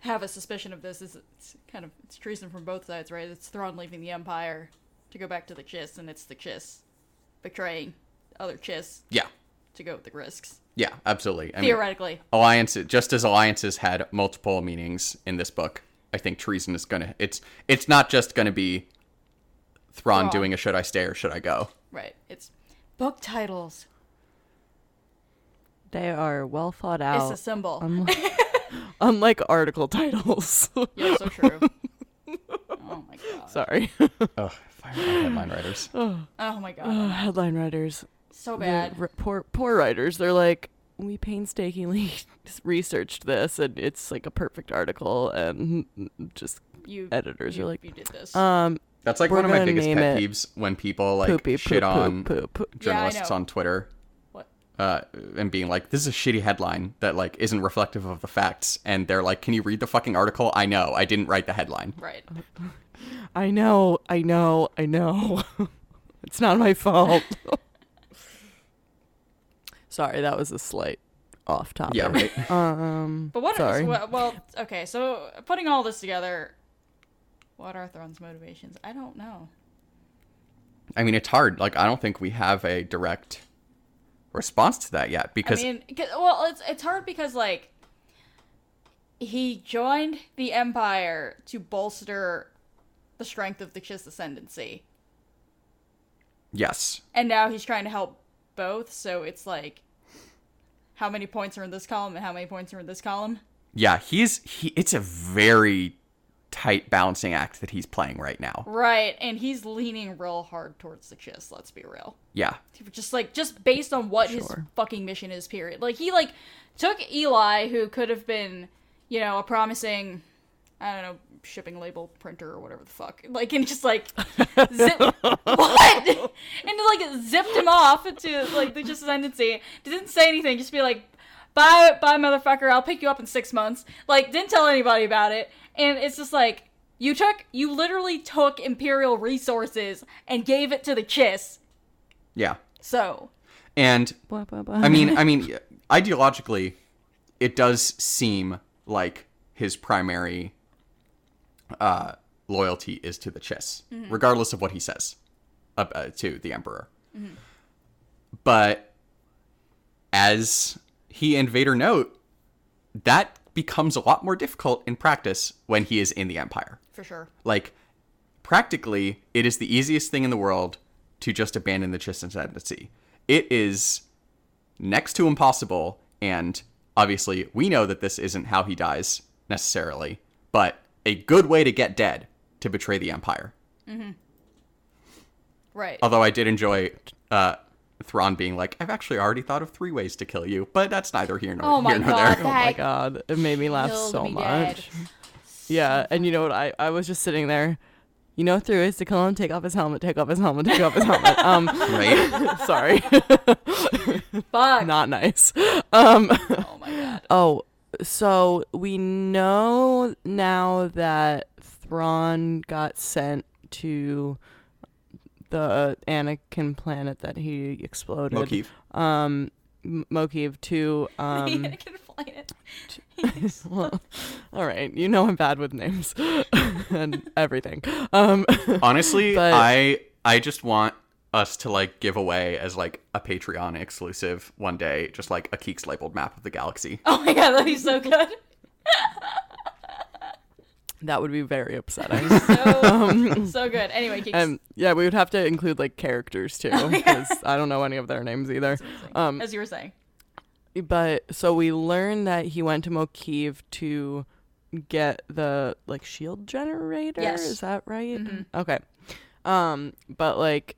have a suspicion of this, is it's kind of it's treason from both sides, right? It's Thrawn leaving the Empire to go back to the Chiss, and it's the Chiss betraying other Chiss yeah, to go with the Grysks. yeah, absolutely. I mean, Theoretically, alliance just as alliances had multiple meanings in this book I think treason is gonna. It's it's not just gonna be Thrawn Thrawn. doing a should I stay or should I go. Right. It's book titles. They are well thought out. It's a symbol. unlike, um, unlike article titles. yeah, so true. oh my god. Sorry. Oh, fire headline writers. Oh my god. Headline writers. so bad. r- poor poor writers. They're like, we painstakingly researched this, and it's like a perfect article, and just You editors are like, you did this. um, That's like one of my biggest pet peeves when people like poopy shit poop, on poop, poop. Journalists know. on Twitter. what? uh, and being like, "This is a shitty headline that like isn't reflective of the facts," and they're like, "Can you read the fucking article?" I know, I didn't write the headline. Right. I know, I know, I know. it's not my fault. Sorry, that was a slight off topic. Yeah, right. Um, But what? Sorry. Well, well, okay. So putting all this together, what are Thrawn's motivations? I don't know. I mean, it's hard. Like, I don't think we have a direct response to that yet because I mean, 'cause- well, it's it's hard because like he joined the Empire to bolster the strength of the Chiss ascendancy, yes, and now he's trying to help both. So it's like, how many points are in this column and how many points are in this column? yeah, he's he. It's a very tight balancing act that he's playing right now. Right, and he's leaning real hard towards the Chiss. Let's be real. Yeah, just like just based on what his fucking mission is period like he like took eli who could have been you know a promising i don't know shipping label printer or whatever the fuck. Like and just like zip what? And like zipped him off to like the Chiss ascendancy didn't say anything just be like bye bye motherfucker i'll pick you up in six months. Like didn't tell anybody about it. And it's just like you took you literally took imperial resources and gave it to the chiss. Yeah, so. And blah, blah, blah. I mean, I mean, ideologically, it does seem like his primary uh, loyalty is to the Chiss, regardless of what he says uh, uh, to the Emperor. But as he and Vader note, that becomes a lot more difficult in practice when he is in the Empire. for sure Like, practically, it is the easiest thing in the world to just abandon the Chiss ascendancy. It is next to impossible, and obviously, we know that this isn't how he dies necessarily, but a good way to get dead to betray the Empire. Right. Although I did enjoy uh, Thrawn being like, "I've actually already thought of three ways to kill you," but that's neither here nor Oh my here nor God, there. oh my god, it made me laugh Killed so me much. dead. Yeah, and you know what? I, I was just sitting there. You know, three ways to kill him: take off his helmet, take off his helmet, take off his helmet. Um, Right? sorry, Fuck. not nice. Um, oh my god. oh, so we know now that Thrawn got sent to the Anakin planet that he exploded. Mokivj. Um, M- Mokivj to um. Anakin planet. well, all right, you know I'm bad with names and everything. Um, Honestly, But- I I just want us to like give away as like a Patreon exclusive one day, just like a Keeks labeled map of the galaxy. Oh my god, that'd be so good. that would be very upsetting. So, so good. Anyway, keep And yeah, we would have to include like characters too, because I don't know any of their names either. Um, as you were saying. but so we learned that he went to Mokivj to get the like shield generator. Yes. Is that right? Okay. Um, but like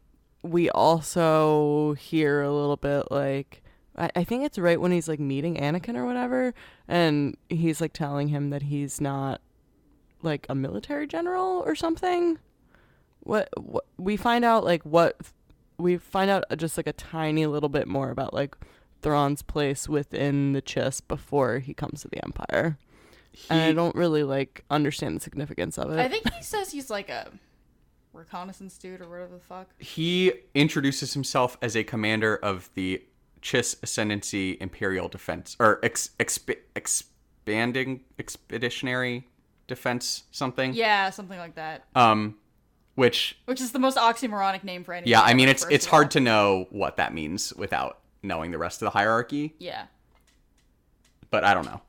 we also hear a little bit like I, I think it's right when he's like meeting Anakin or whatever, and he's like telling him that he's not like a military general or something. What, what we find out like what we find out uh, just like a tiny little bit more about like Thrawn's place within the Chiss before he comes to the Empire. and I don't really like understand the significance of it. I think he says he's like a reconnaissance dude or whatever the fuck. He introduces himself as a commander of the Chiss Ascendancy Imperial Defense or ex, exp, expanding expeditionary defense something. Yeah, something like that. Um which Which is the most oxymoronic name for anything. yeah, I mean it's it's hard to know what that means without knowing the rest of the hierarchy, Yeah. but I don't know.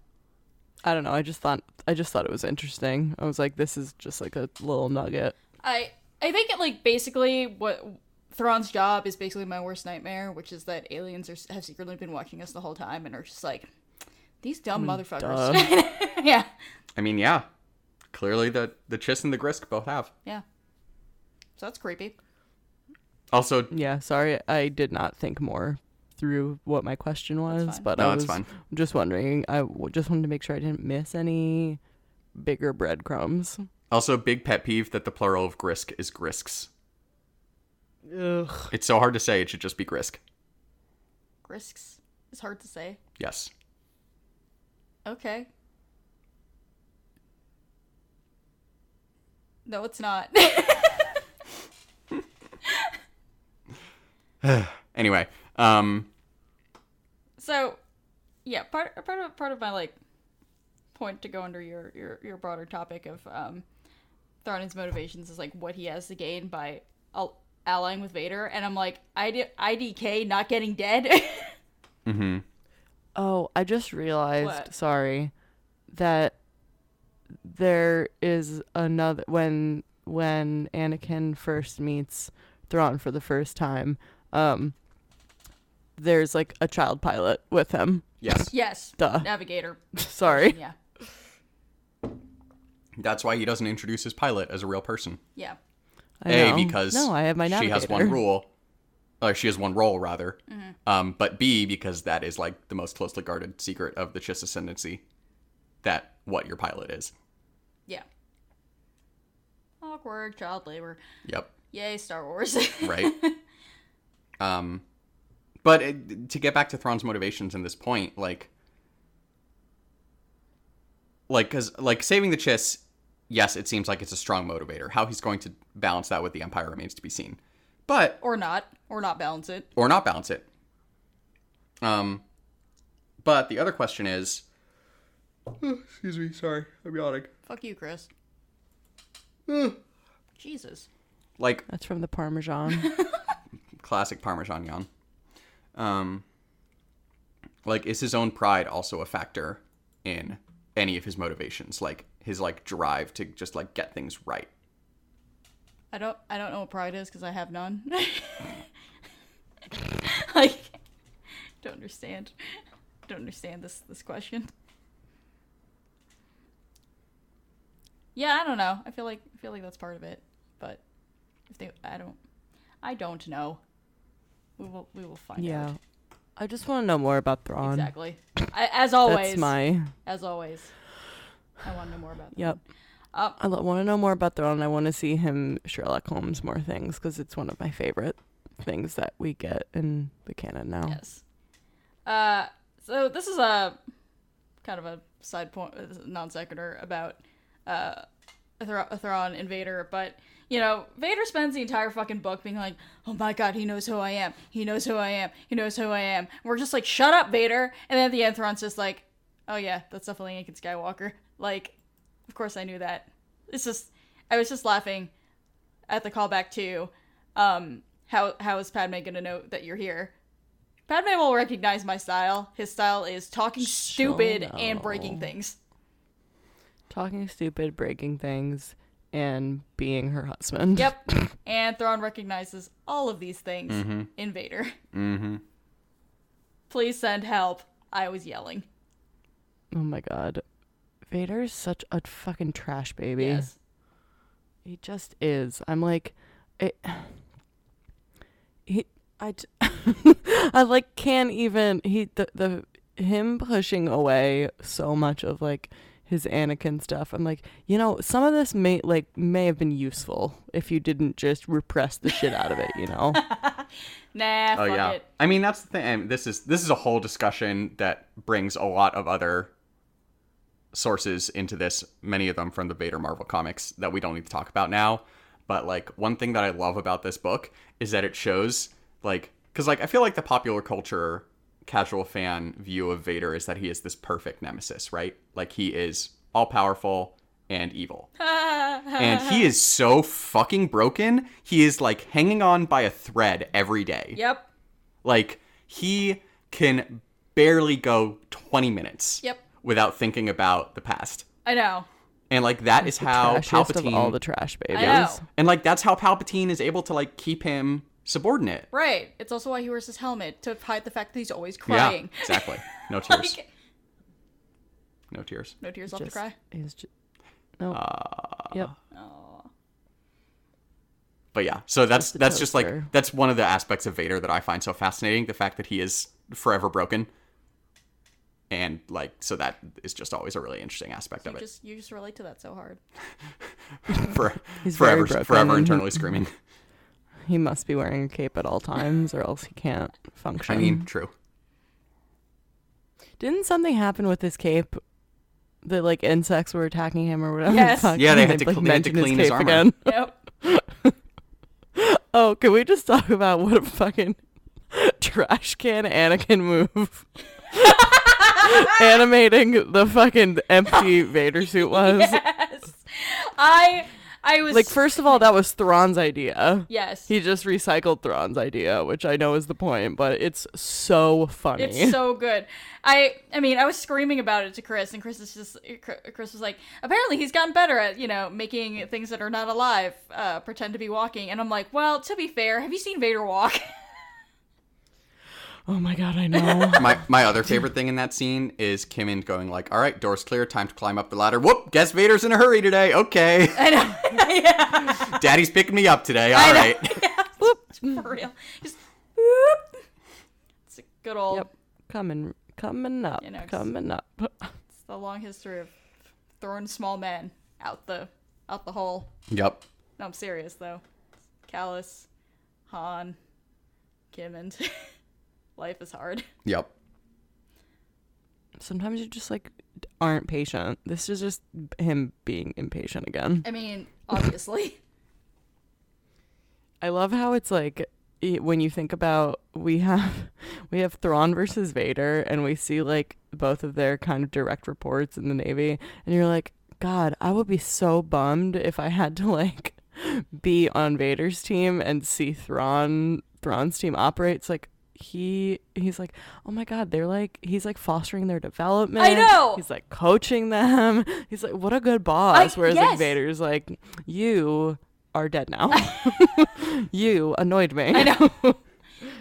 I don't know. I just thought I just thought it was interesting. I was like, this is just like a little nugget. I I think it like basically what Thrawn's job is basically my worst nightmare, which is that aliens are, have secretly been watching us the whole time and are just like these dumb hmm, motherfuckers. yeah, I mean, yeah. Clearly, the the Chiss and the Grysk both have. yeah. So that's creepy. Also, Yeah, sorry, I did not think more through what my question was, fine. but No, I it's was fine. just wondering. I w- just wanted to make sure I didn't miss any bigger breadcrumbs. Also big pet peeve that the plural of Grysk is Grysks. Ugh. It's so hard to say. It should just be Grysk. Grysks is hard to say. Yes. Okay. No, it's not. Anyway, um, so, yeah, part part of part of my like point to go under your your, your broader topic of um Thrawn's motivations is like what he has to gain by al- allying with Vader, and I'm like, ID- IDK not getting dead. mm-hmm. Oh, I just realized, What? sorry, that there is another when when Anakin first meets Thrawn for the first time, um there's like a child pilot with him. Yes. yes, Duh. Navigator. Sorry. Yeah, That's why he doesn't introduce his pilot as a real person. yeah. I A, know. because No, I have my navigator. she has one rule. Or she has one role, rather. Mm-hmm. Um, but B, because that is like the most closely guarded secret of the Chiss ascendancy. That what your pilot is. Yeah. Awkward child labor. Yep. Yay, Star Wars. right? um, but it, to get back to Thrawn's motivations in this point, like, like, cause like saving the Chiss, yes, it seems like it's a strong motivator. How he's going to balance that with the Empire remains to be seen, but or not, or not balance it. or not balance it. Um, but the other question is, excuse me, sorry, I'm yawning. Fuck you, Chris. Jesus. Like That's from the Parmesan. classic Parmesan yawn. Um, like, is his own pride also a factor in any of his motivations? Like his like drive to just like get things right. I don't I don't know what pride is because I have none. like don't understand. Don't understand this this question. Yeah, I don't know. I feel like I feel like that's part of it. But if they I don't I don't know. We will we will find yeah. out. I just want to know more about Thrawn. Exactly. I, as always. That's my. as always. I want to know more about that. Yep. Um, I want to know more about Thrawn. I want to see him Sherlock Holmes more things because it's one of my favorite things that we get in the canon now. Yes. Uh, so this is a kind of a side point, uh, non sequitur about uh, Thra- Thrawn and Vader, but you know, Vader spends the entire fucking book being like, "Oh my god, he knows who I am. He knows who I am. He knows who I am." We're just like, "Shut up, Vader!" And then at the end, Thrawn's just like, "Oh yeah, that's definitely Anakin Skywalker." Like, of course I knew that. It's just, I was just laughing at the callback to, um, how how is Padme gonna know that you're here? Padme will recognize my style. His style is talking stupid and breaking things. Talking stupid, breaking things, and being her husband. Yep. and Thrawn recognizes all of these things in Vader. Mm-hmm. Please send help. I was yelling. Oh my god. Vader is such a fucking trash baby. Yes. He just is. I'm like, it, he, I, j- I like can't even. He the the him pushing away so much of like his Anakin stuff. I'm like, you know, some of this may like may have been useful if you didn't just repress the shit out of it. You know. Nah, Oh fuck yeah. it. I mean, that's the thing. and This is this is a whole discussion that brings a lot of other sources into this. Many of them from the Vader Marvel comics that we don't need to talk about now. But like one thing that I love about this book is that it shows like because like I feel like the popular culture casual fan view of Vader is that he is this perfect nemesis, right? Like he is all powerful and evil. and he is so fucking broken. He is like hanging on by a thread every day. Yep. Like he can barely go 20 minutes Yep. Without thinking about the past. I know. And like that is how Palpatine of all the trash babies. I know. and like that's how Palpatine is able to like keep him subordinate. Right. It's also why he wears his helmet to hide the fact that he's always crying. Yeah, exactly. No tears. Like, no tears. no tears left Just, to cry. He's just, no. Uh, yep. Oh. But yeah, so that's Just a that's just like that's one of the aspects of Vader that I find so fascinating, the fact that he is forever broken. And like so that is just always a really interesting aspect You of it. just you just relate to that so hard. For He's forever broken. forever internally screaming. He must be wearing a cape at all times, or else he can't function. I mean, true. didn't something happen with his cape? That like insects were attacking him or whatever. the Yes. fuck, Yeah, they and had to like, they had to clean his cape armor. again. Yep. Oh, can we just talk about what a fucking trash can Anakin move? Animating the fucking empty Vader suit was. yes. I I was Like, first of all, that was Thrawn's idea. Yes. He just recycled Thrawn's idea, which I know is the point, but it's so funny. It's so good. I I mean, I was screaming about it to Chris, and Chris is just Chris was like, apparently he's gotten better at you know making things that are not alive uh, pretend to be walking, and I'm like, well, to be fair, have you seen Vader walk? oh my god, I know. My my other favorite thing in that scene is Kimmon going like, "All right, doors clear, time to climb up the ladder." Whoop! Guess Vader's in a hurry today. Okay, I know, yeah, Daddy's picking me up today. All I know. right. yeah, for real. Just whoop. It's a good old. yep. Coming coming up. You know, 'cause- coming up. It's the long history of throwing small men out the out the hole. Yep. No, I'm serious though. Kallus, Han, Kimmond. Life is hard. Yep. Sometimes you just like aren't patient. This is just him being impatient again. I mean, obviously. I love how it's like when you think about we have we have Thrawn versus Vader and we see like both of their kind of direct reports in the Navy and you're like, God, I would be so bummed if I had to like be on Vader's team and see Thrawn Thrawn's team operate. It's like he he's like, oh my God, they're like he's like fostering their development. I know! He's like coaching them. He's like, what a good boss. I- Whereas yes. like Vader's like, you are dead now. you annoyed me. I know.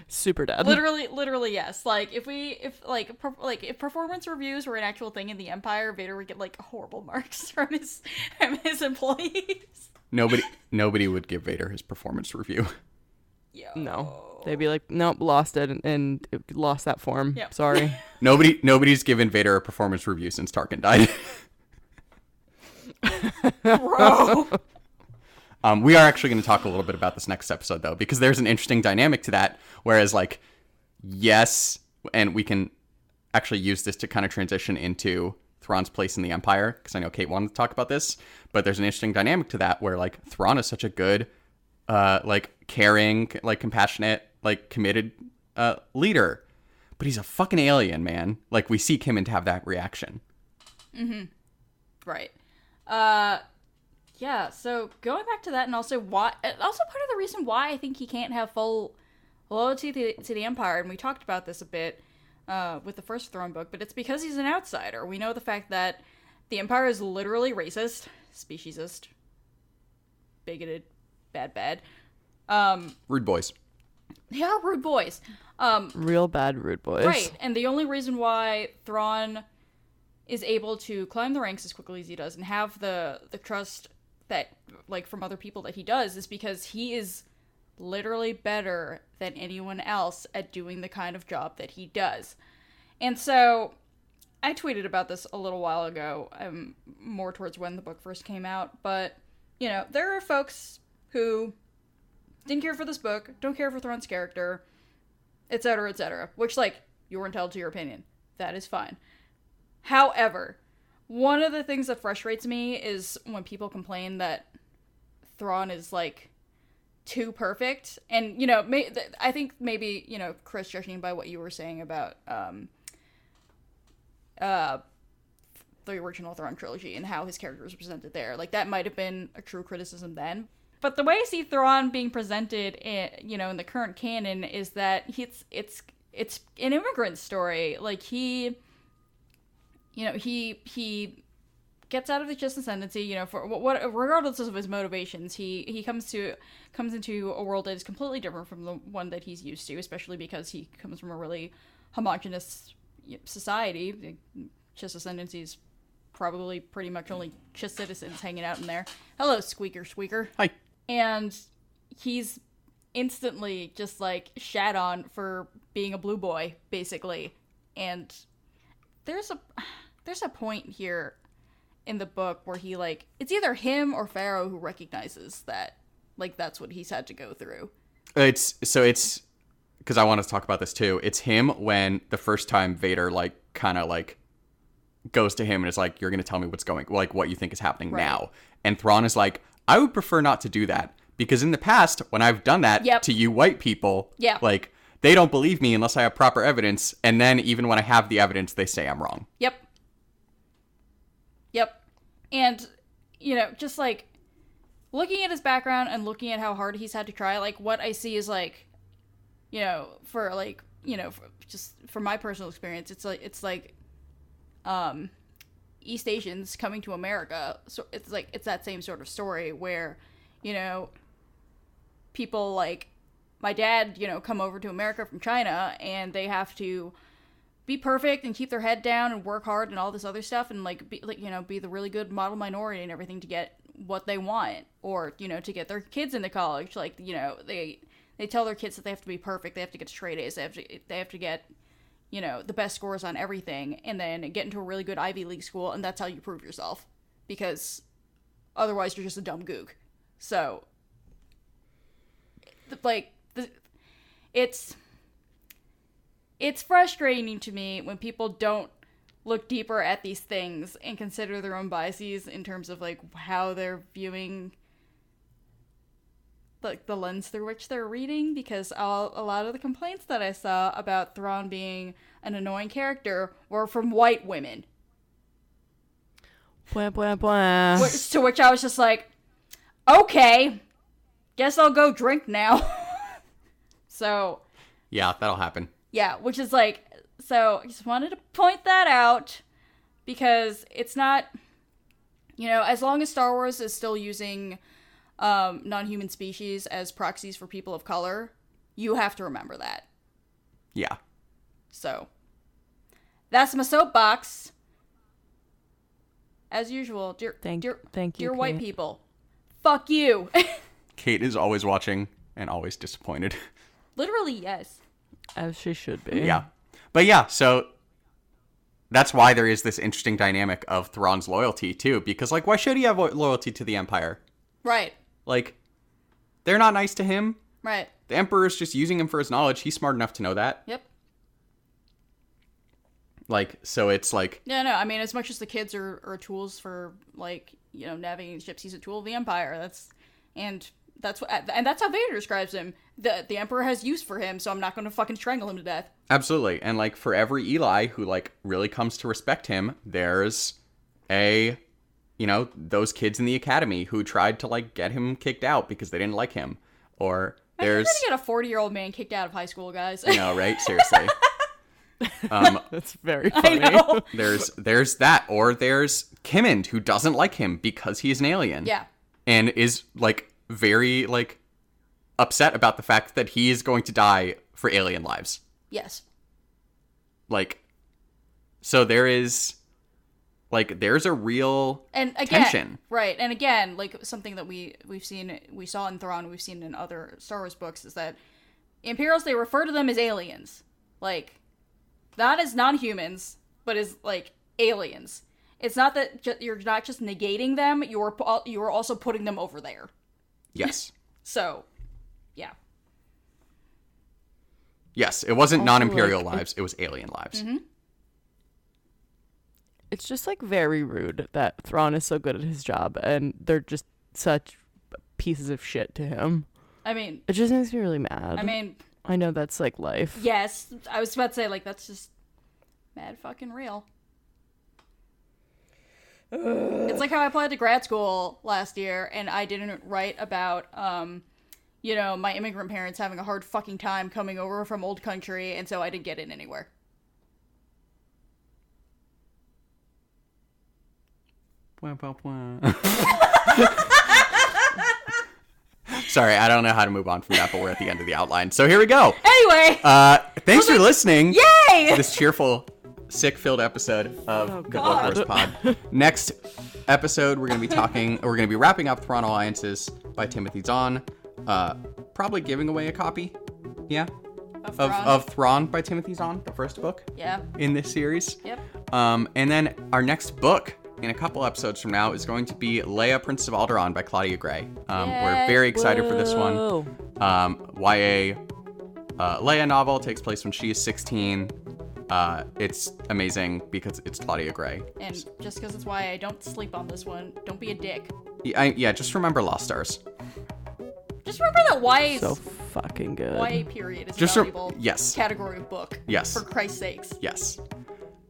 Super dead. literally, literally, yes. Like if we, if like, per, like if performance reviews were an actual thing in the Empire, Vader would get like horrible marks from his from his employees. Nobody nobody would give Vader his performance review. Yo. No. They'd be like, nope, lost it and, and it lost that form. Yep. Sorry. Nobody nobody's given Vader a performance review since Tarkin died. Bro. Um, we are actually going to talk a little bit about this next episode, though, because there's an interesting dynamic to that. Whereas, like, yes, and we can actually use this to kind of transition into Thrawn's place in the Empire, because I know Kate wanted to talk about this, but there's an interesting dynamic to that where, like, Thrawn is such a good, uh, like, caring, like, compassionate, like, committed uh, leader, but he's a fucking alien, man. Like, we see Kimmon to have that reaction. Mhm. Right. Uh yeah, so going back to that and also why also part of the reason why I think he can't have full loyalty to the, to the empire and we talked about this a bit uh with the first Thrawn book, but it's because he's an outsider. We know the fact that the empire is literally racist, speciesist, bigoted, bad bad. Um Rude boys. They are rude boys. Um Real bad rude boys. Right, and the only reason why Thrawn is able to climb the ranks as quickly as he does and have the the trust that like from other people that he does is because he is literally better than anyone else at doing the kind of job that he does. And so I tweeted about this a little while ago, um, more towards when the book first came out, but you know, there are folks who didn't care for this book, don't care for Thrawn's character, etc., etc. Which, like, you're entitled to your opinion. That is fine. However, one of the things that frustrates me is when people complain that Thrawn is like too perfect, and you know, may- th- I think maybe you know, Chris, judging by what you were saying about um, uh, the original Thrawn trilogy and how his character was presented there, like that might have been a true criticism then. But the way I see Thrawn being presented, in, you know, in the current canon is that it's it's it's an immigrant story. Like he you know, he he gets out of the Chiss ascendancy, you know, for what regardless of his motivations, he he comes to comes into a world that is completely different from the one that he's used to, especially because he comes from a really homogenous society. Chiss ascendancy is probably pretty much only Chiss citizens hanging out in there. Hello, squeaker squeaker. Hi. And he's instantly just like shat on for being a blue boy, basically. And there's a there's a point here in the book where he like it's either him or Faro who recognizes that like that's what he's had to go through. It's so it's because I want to talk about this too. It's him when the first time Vader like kind of like goes to him and is like, "You're gonna tell me what's going, like what you think is happening Right. now," and Thrawn is like, "I would prefer not to do that because in the past when I've done that Yep. to you white people, Yeah. like they don't believe me unless I have proper evidence, and then even when I have the evidence, they say I'm wrong." Yep. Yep. And, you know, just like looking at his background and looking at how hard he's had to try, like what I see is like, you know, for like, you know, for, just from my personal experience, it's like, it's like, um, East Asians coming to America. So it's like, it's that same sort of story where, you know, people like my dad, you know, come over to America from China and they have to be perfect and keep their head down and work hard and all this other stuff and like be like you know be the really good model minority and everything to get what they want or you know to get their kids into college like you know they they tell their kids that they have to be perfect they have to get straight A's they have to they have to get you know the best scores on everything and then get into a really good Ivy League school and that's how you prove yourself. Because otherwise you're just a dumb gook. So like the, it's it's frustrating to me when people don't look deeper at these things and consider their own biases in terms of like how they're viewing like the lens through which they're reading because all, a lot of the complaints that I saw about Thrawn being an annoying character were from white women Blah, blah, blah. which, to which I was just like okay guess I'll go drink now so Yeah, that'll happen. Yeah, which is like so I just wanted to point that out because it's not you know, as long as Star Wars is still using um non-human species as proxies for people of color, you have to remember that. Yeah. So that's my soapbox. As usual, dear Thank- dear, thank you, dear white people. Fuck you. Kate is always watching and always disappointed. Literally, yes. As she should be. Yeah. But yeah, so that's why there is this interesting dynamic of Thrawn's loyalty too, because like, why should he have loyalty to the Empire? Right. Like, they're not nice to him. Right. The Emperor's just using him for his knowledge. He's smart enough to know that. Yep. Like, so it's like, Yeah, no, I mean, as much as the kids are, are tools for like you know navigating ships, he's a tool of the Empire. That's and that's what and that's how Vader describes him. the The Emperor has use for him, so I'm not going to fucking strangle him to death. absolutely. And like, for every Eli who like really comes to respect him, there's a, you know, those kids in the academy who tried to like get him kicked out because they didn't like him. Or You're there's, gonna get a 40 year old man kicked out of high school, guys. you know, right? Seriously. Um, That's very I funny. know. There's there's that, or there's Kimmond who doesn't like him because he's an alien. yeah. And is like very like upset about the fact that he is going to die for alien lives. Yes. Like so there is like there's a real And again, Tension. right? And again, like something that we we've seen, we saw in Thrawn, we've seen in other Star Wars books, is that Imperials they refer to them as aliens, like not as non-humans, but as like aliens. It's not that ju- you're not just negating them; you're pu- you're also putting them over there. yes. So, yeah, Yes, it wasn't Also, non-imperial like, lives, it was alien lives. Mm-hmm. It's just like very rude that Thrawn is so good at his job and they're just such pieces of shit to him. I mean, It just makes me really mad. I mean, I know that's like life. yes, I was about to say like that's just mad fucking real. It's like how I applied to grad school last year and I didn't write about um you know, my immigrant parents having a hard fucking time coming over from old country and so I didn't get in anywhere. Sorry, I don't know how to move on from that, but we're at the end of the outline. So here we go. Anyway, Uh, thanks for listening. yay! to This cheerful, sick-filled episode of Oh, the God. Book Pod. Next episode, we're going to be talking. We're going to be wrapping up Thrawn Alliances by Timothy Zahn. Uh, probably giving away a copy. Yeah. Of Of, Thrawn. of Thrawn by Timothy Zahn, the first book yeah. in this series. Yep. Um, and then our next book in a couple episodes from now is going to be Leia, Princess of Alderaan by Claudia Gray. Um, we're very excited for this one. Whoa. Um, YA uh, Leia novel takes place when she is 16. Uh, it's amazing because it's Claudia Gray. And just because it's why I don't sleep on this one, don't be a dick. Yeah, I, yeah, just remember Lost Stars. Just remember that YA, So fucking good. YA period is Just rem- valuable yes. category of book. Yes. For Christ's sakes. Yes.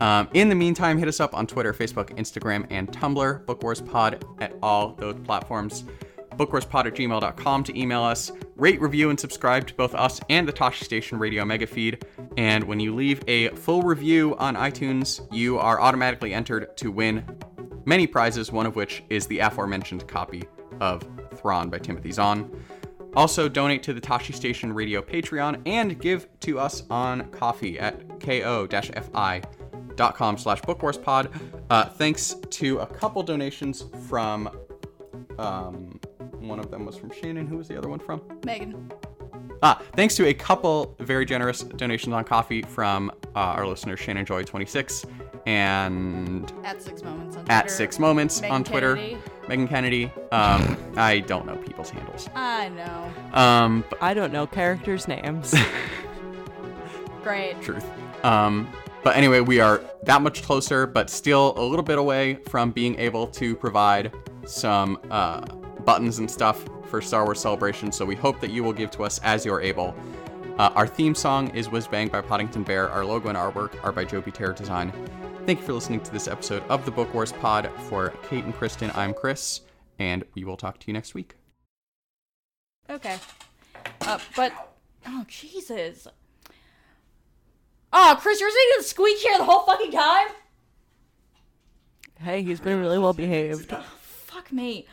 Um, in the meantime, hit us up on Twitter, Facebook, Instagram, and Tumblr. Book Wars Pod at all those platforms. Bookwarspod at gmail.com to email us. Rate, review, and subscribe to both us and the Tosche Station Radio Mega Feed. And when you leave a full review on iTunes, you are automatically entered to win many prizes, one of which is the aforementioned copy of Thrawn by Timothy Zahn. Also, donate to the Tosche Station Radio Patreon and give to us on Ko-fi at ko-fi.com slash bookwarspod. Uh, thanks to a couple donations from, um, one of them was from Shannon. Who was the other one from? Megan. Ah, thanks to a couple very generous donations on Ko-fi from uh, our listener Shannon Joy 26 and At six moments on at Twitter. six moments Megan on Twitter. Kennedy. Megan Kennedy. Um, I don't know people's handles. I know. Um, I don't know characters' names. Great. truth. Um, but anyway, we are that much closer, but still a little bit away from being able to provide some uh, buttons and stuff for Star Wars Celebration. So we hope that you will give to us as you're able. Uh, our theme song is Whiz Bang by Poddington Bear. Our logo and artwork are by Joby Terror Design. Thank you for listening to this episode of the Book Wars Pod. For Kate and Kristen, I'm Chris, and we will talk to you next week. Okay. Uh, but oh Jesus. Oh, Chris, you're sitting in the squeak chair the whole fucking time. hey, he's been really well behaved. Fuck me.